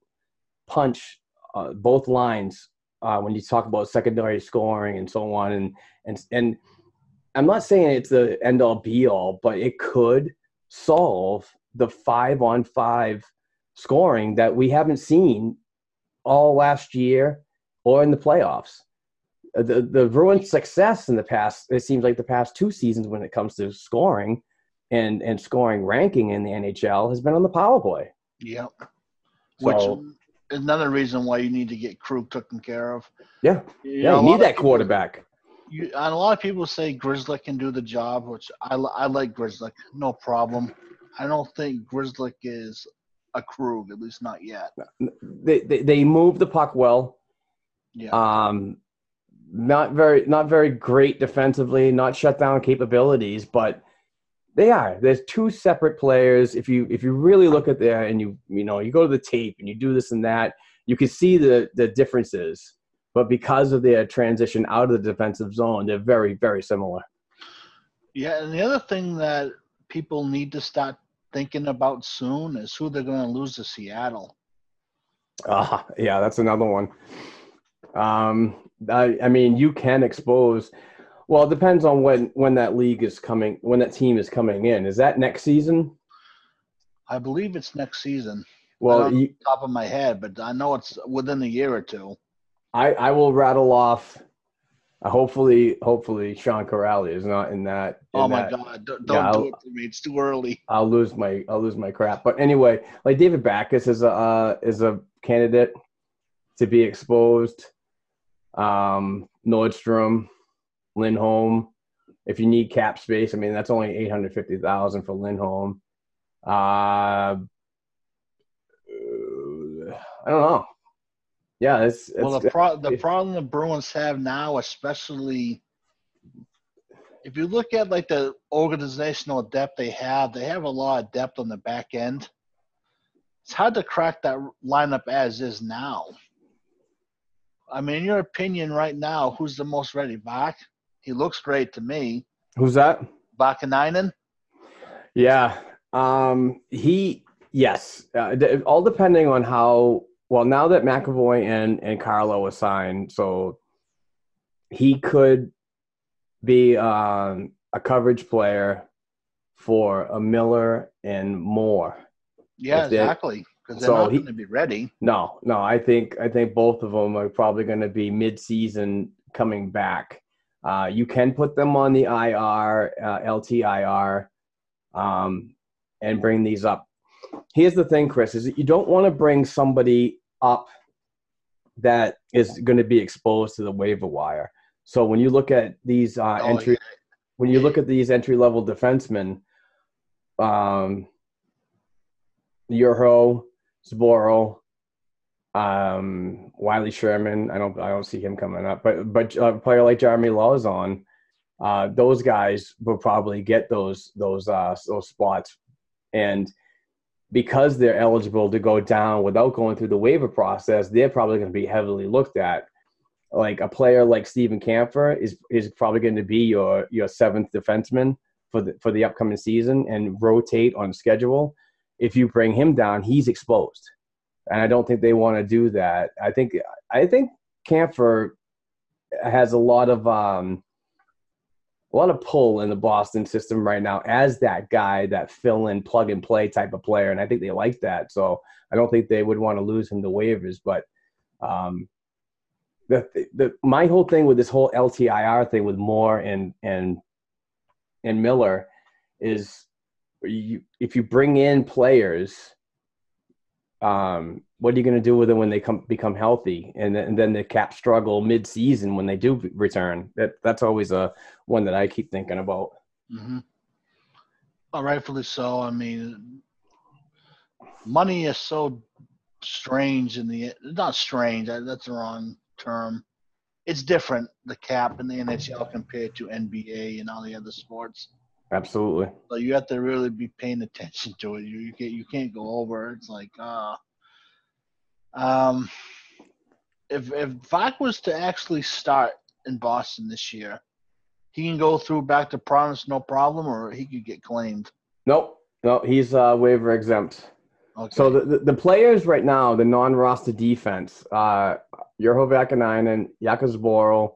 punch, uh, both lines uh, when you talk about secondary scoring and so on, and and and I'm not saying it's the end all be all, but it could solve the five on five scoring that we haven't seen all last year or in the playoffs. Uh, The the Bruins' success in the past, it seems like the past two seasons when it comes to scoring and and scoring ranking in the NHL has been on the power play. Yep. Which is another reason why you need to get Krug taken care of. Yeah, You yeah, know, you need that people- quarterback. You, and a lot of people say Grizzly can do the job, which I, I like Grizzly, no problem. I don't think Grizzly is a Krug, at least not yet. They, they they move the puck well. Yeah. Um, not very not very great defensively, not shutdown capabilities, but they are. There's two separate players. If you if you really look at there and you you know you go to the tape and you do this and that, you can see the the differences. But because of their transition out of the defensive zone, they're very very similar. Yeah, and the other thing that people need to start thinking about soon is who they're going to lose to Seattle. Ah, yeah, that's another one. Um, I, I mean, you can expose. Well, it depends on when when that league is coming, when that team is coming in. Is that next season? I believe it's next season. Well, I don't know you, top of my head, but I know it's within a year or two. I I will rattle off. Hopefully, hopefully, Sean Kuraly is not in that. in oh my that- God! Don't, don't do it to me. It's too early. I'll lose my I'll lose my crap. But anyway, like David Backes is a uh, is a candidate to be exposed. Um, Nordstrom, Lindholm. If you need cap space, I mean that's only eight hundred fifty thousand for Lindholm. Uh, I don't know. Yeah, it's, it's well, the pro- the problem the Bruins have now, especially if you look at like the organizational depth they have, they have a lot of depth on the back end. It's hard to crack that lineup as is now. I mean, in your opinion, right now, who's the most ready? Bach? He looks great to me. who's that? Vaakanainen? Yeah. Um, he, yes. Uh, all depending on how, well, now that McAvoy and, and Carlo are signed, so he could be um, a coverage player for a Miller and Moore. Yeah, exactly. Because they're so not going to be ready. No, no, I think I think both of them are probably going to be mid-season coming back. Uh, you can put them on the IR, uh, LTIR, um, and bring these up. Here's the thing, Chris: is that you don't want to bring somebody up that is going to be exposed to the waiver wire. So when you look at these uh, Oh, entry, when you look at these entry-level defensemen, um, Urho, Zboro, um, Wiley Sherman. I don't I don't see him coming up, but but a player like Jeremy Lauzon, uh, those guys will probably get those those uh, those spots, and because they're eligible to go down without going through the waiver process, they're probably going to be heavily looked at. like a player like Steven Kampfer is is probably going to be your your seventh defenseman for the for the upcoming season and rotate on schedule. If you bring him down, he's exposed, and I don't think they want to do that. I think I think Kampfer has a lot of um, a lot of pull in the Boston system right now as that guy, that fill in, plug and play type of player, and I think they like that. So I don't think they would want to lose him to waivers. But um, the, the my whole thing with this whole LTIR thing with Moore and and and Miller is you, if you bring in players, um, what are you going to do with them when they come become healthy and, then- and then the cap struggle mid-season when they do return? That that's always a one that I keep thinking about. Mm-hmm. Well, rightfully so. I mean, money is so strange in the not strange. That's the wrong term. It's different the cap in the NHL compared to NBA and all the other sports. Absolutely. So you have to really be paying attention to it. You you can't you can't go over. It's like uh um if if Vak was to actually start in Boston this year, he can go through back to promise no problem, or he could get claimed. Nope. No, he's uh, waiver exempt. Okay. So the, the, the players right now, the non-roster defense, uh, Urho Vaakanainen, Jakob Zboril,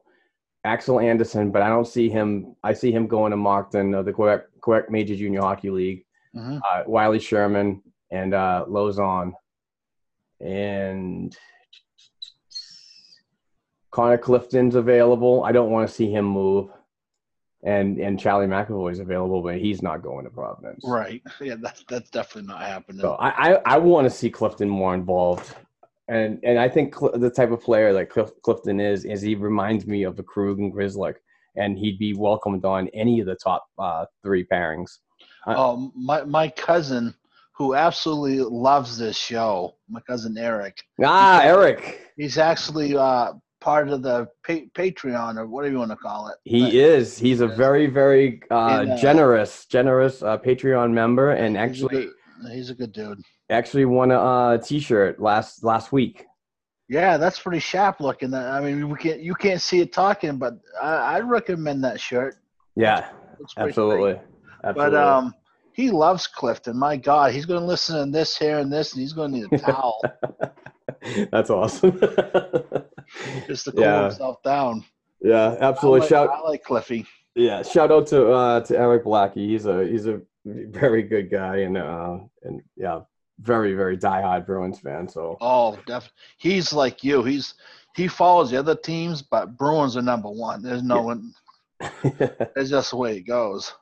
Axel Andersson, but I don't see him. I see him going to Moncton, of the Quebec, Quebec Major Junior Hockey League. Mhm. Uh, Wiley Sherman and uh, Lauzon, and Connor Clifton's available. I don't want to see him move, and and Charlie McAvoy's available, but he's not going to Providence. Right. Yeah, that's that's definitely not happening. So I, I, I want to see Clifton more involved, and and I think Cl- the type of player that Clif- Clifton is is he reminds me of the Krug and Grzelcyk, and he'd be welcomed on any of the top uh, three pairings. Oh, my my cousin, who absolutely loves this show, my cousin Eric. Ah, Eric, He's actually uh, part of the pa- Patreon or whatever you want to call it. he But is. He's a very very uh, And, uh, generous generous uh, Patreon member, and he's a actually good- he's a good dude. actually won a uh, T-shirt last last week. Yeah, that's pretty sharp looking. I mean, we can't you can't see it talking, but I, I'd recommend that shirt. Yeah, absolutely, absolutely. But um, he loves Clifton. My God, he's going to listen to this here and this, and he's going to need a towel That's awesome. just to cool Yeah. himself down. yeah, I absolutely. like, Shout I like Cliffy. Yeah, shout out to uh, to Eric Blackey. He's a he's a very good guy and uh, and yeah, very very diehard Bruins fan. So Oh, def- he's like you. He's he follows the other teams, but Bruins are number one. There's no one. It's just the way it goes.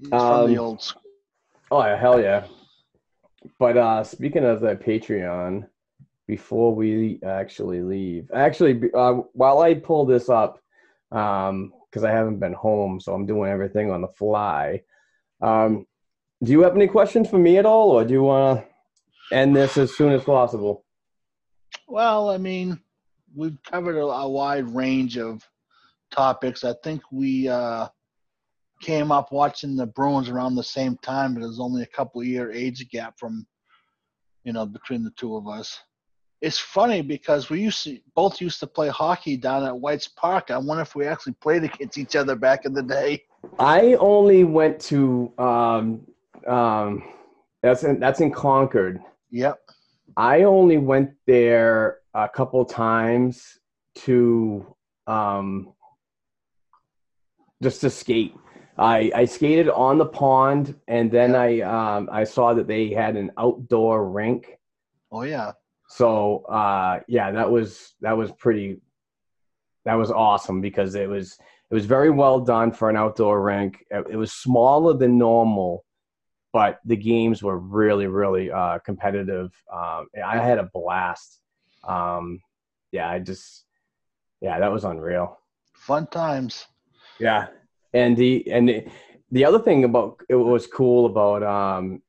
He's from the Um, old school. oh yeah, hell yeah. But uh, speaking of the Patreon, before we actually leave, actually, uh, while I pull this up, um, because I haven't been home, so I'm doing everything on the fly. Um, do you have any questions for me at all, or do you want to end this as soon as possible? Well, I mean, we've covered a, a wide range of topics. I think we uh, came up watching the Bruins around the same time, but there's only a couple year age gap from, you know, between the two of us. It's funny because we used to both used to play hockey down at White's Park. I wonder if we actually played against each other back in the day. I only went to um, um, that's in that's in Concord. Yep. I only went there a couple times to um, just to skate. I, I skated on the pond, and then I um, I saw that they had an outdoor rink. Oh yeah. So uh, yeah, that was that was pretty. That was awesome because it was it was very well done for an outdoor rink. It, it was smaller than normal, but the games were really really uh, competitive. Um, I had a blast. Um, yeah, I just yeah, that was unreal. Fun times. Yeah, and the and the, the other thing about it was cool about um,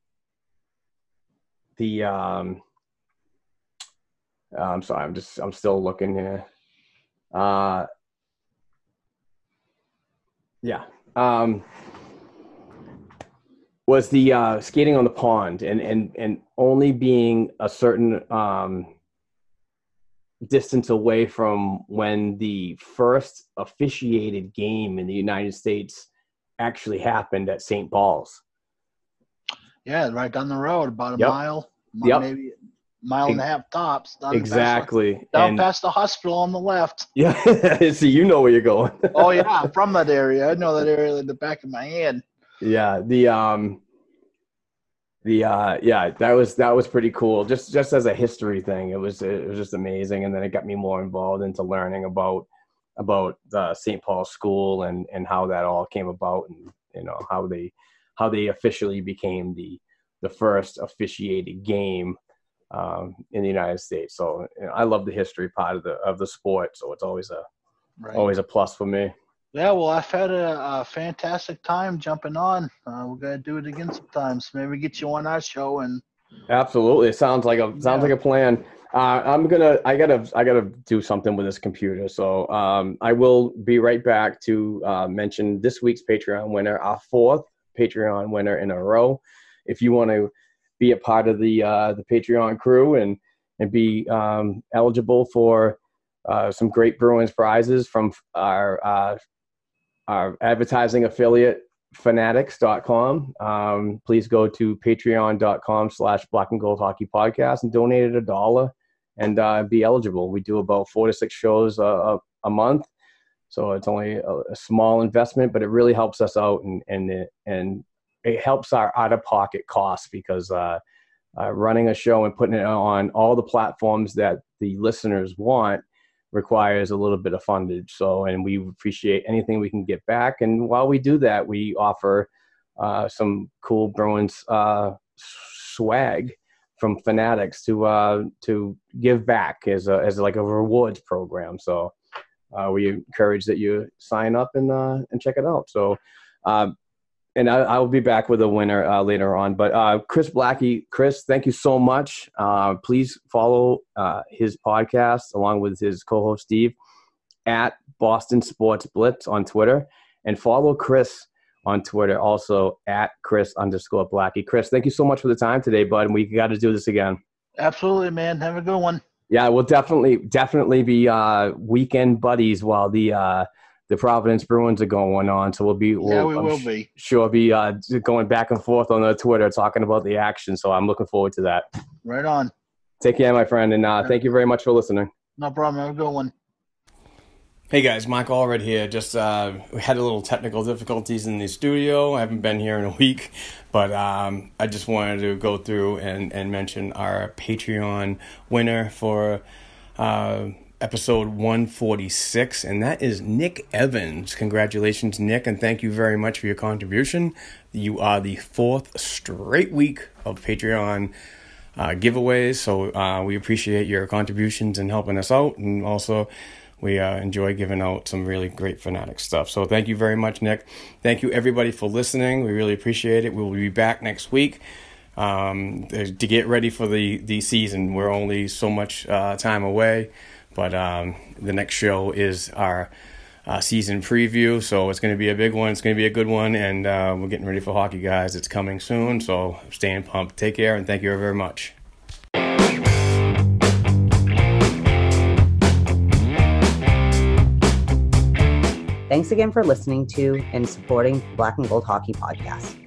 the um, I'm sorry, I'm just I'm still looking here. Uh, yeah, um, was the uh, skating on the pond and and and only being a certain um, distance away from when the first officiated game in the United States actually happened at St. Paul's. Yeah, right down the road, about a Yep. mile, Yep. maybe mile and a half tops. Down past- Exactly. down And past the hospital on the left. yeah, see, you know where you're going. Oh yeah, I'm from that area. I know that area like the back of my hand. yeah, the um, the uh, yeah, that was that was pretty cool. Just just as a history thing, it was it was just amazing, and then it got me more involved into learning about about the St. Paul School and and how that all came about, and you know how they how they officially became the the first officiated game um, in the United States. So you know, I love the history part of the of the sport, so it's always a Right. always a plus for me. Yeah, well, I've had a, a fantastic time jumping on. Uh, we're gonna do it again sometimes. Maybe get you on our show and Absolutely, it sounds like a sounds like a plan. Uh, I'm gonna, I gotta, I gotta do something with this computer. So um, I will be right back to uh, mention this week's Patreon winner, our fourth Patreon winner in a row. If you want to be a part of the uh, the Patreon crew and and be um, eligible for uh, some great Bruins prizes from our uh, our advertising affiliate fanatics.com. Um, please go to patreon.com slash black and gold hockey podcast and donate a dollar and uh, be eligible. We do about four to six shows uh, a, a month. So it's only a, a small investment, but it really helps us out and, and, it, and it helps our out of pocket costs because uh, uh, running a show and putting it on all the platforms that the listeners want requires a little bit of fundage. So, and we appreciate anything we can get back. And while we do that, we offer uh, some cool Bruins uh, swag from Fanatics to uh, to give back as a, as like a rewards program. So, uh, we encourage that you sign up and uh, and check it out. So. And I, I will be back with a winner uh, later on. But uh, Chris Blackey, Chris, thank you so much. Uh, please follow uh, his podcast along with his co-host Steve at Boston Sports Blitz on Twitter, and follow Chris on Twitter also at Chris underscore Blackey. Chris, thank you so much for the time today, bud. And we got to do this again. absolutely, man. Have a good one. Yeah, we'll definitely definitely be uh, weekend buddies while the uh, the Providence Bruins are going on. So we'll be we'll, yeah, we I'm will sh- be. sure be uh, going back and forth on the Twitter talking about the action. So I'm looking forward to that. Right on. Take care, my friend, and uh, thank you very much for listening. No problem. Have a good one. Hey guys, Mark Allred here. Just uh, we had a little technical difficulties in the studio. I haven't been here in a week, but um, I just wanted to go through and, and mention our Patreon winner for uh, episode 146, and that is Nick Evans. Congratulations, Nick, and thank you very much for your contribution. You are the fourth straight week of Patreon uh, giveaways, so uh, we appreciate your contributions and helping us out, and also we uh, enjoy giving out some really great fanatic stuff. So thank you very much, Nick. Thank you everybody for listening. We really appreciate it. We will be back next week um, to get ready for the the season. We're only so much uh, time away, but um, the next show is our. Uh, season preview, so it's going to be a big one. It's going to be a good one, and uh, we're getting ready for hockey, guys. It's coming soon, so staying pumped. Take care, and thank you very much. Thanks again for listening to and supporting Black and Gold Hockey Podcast.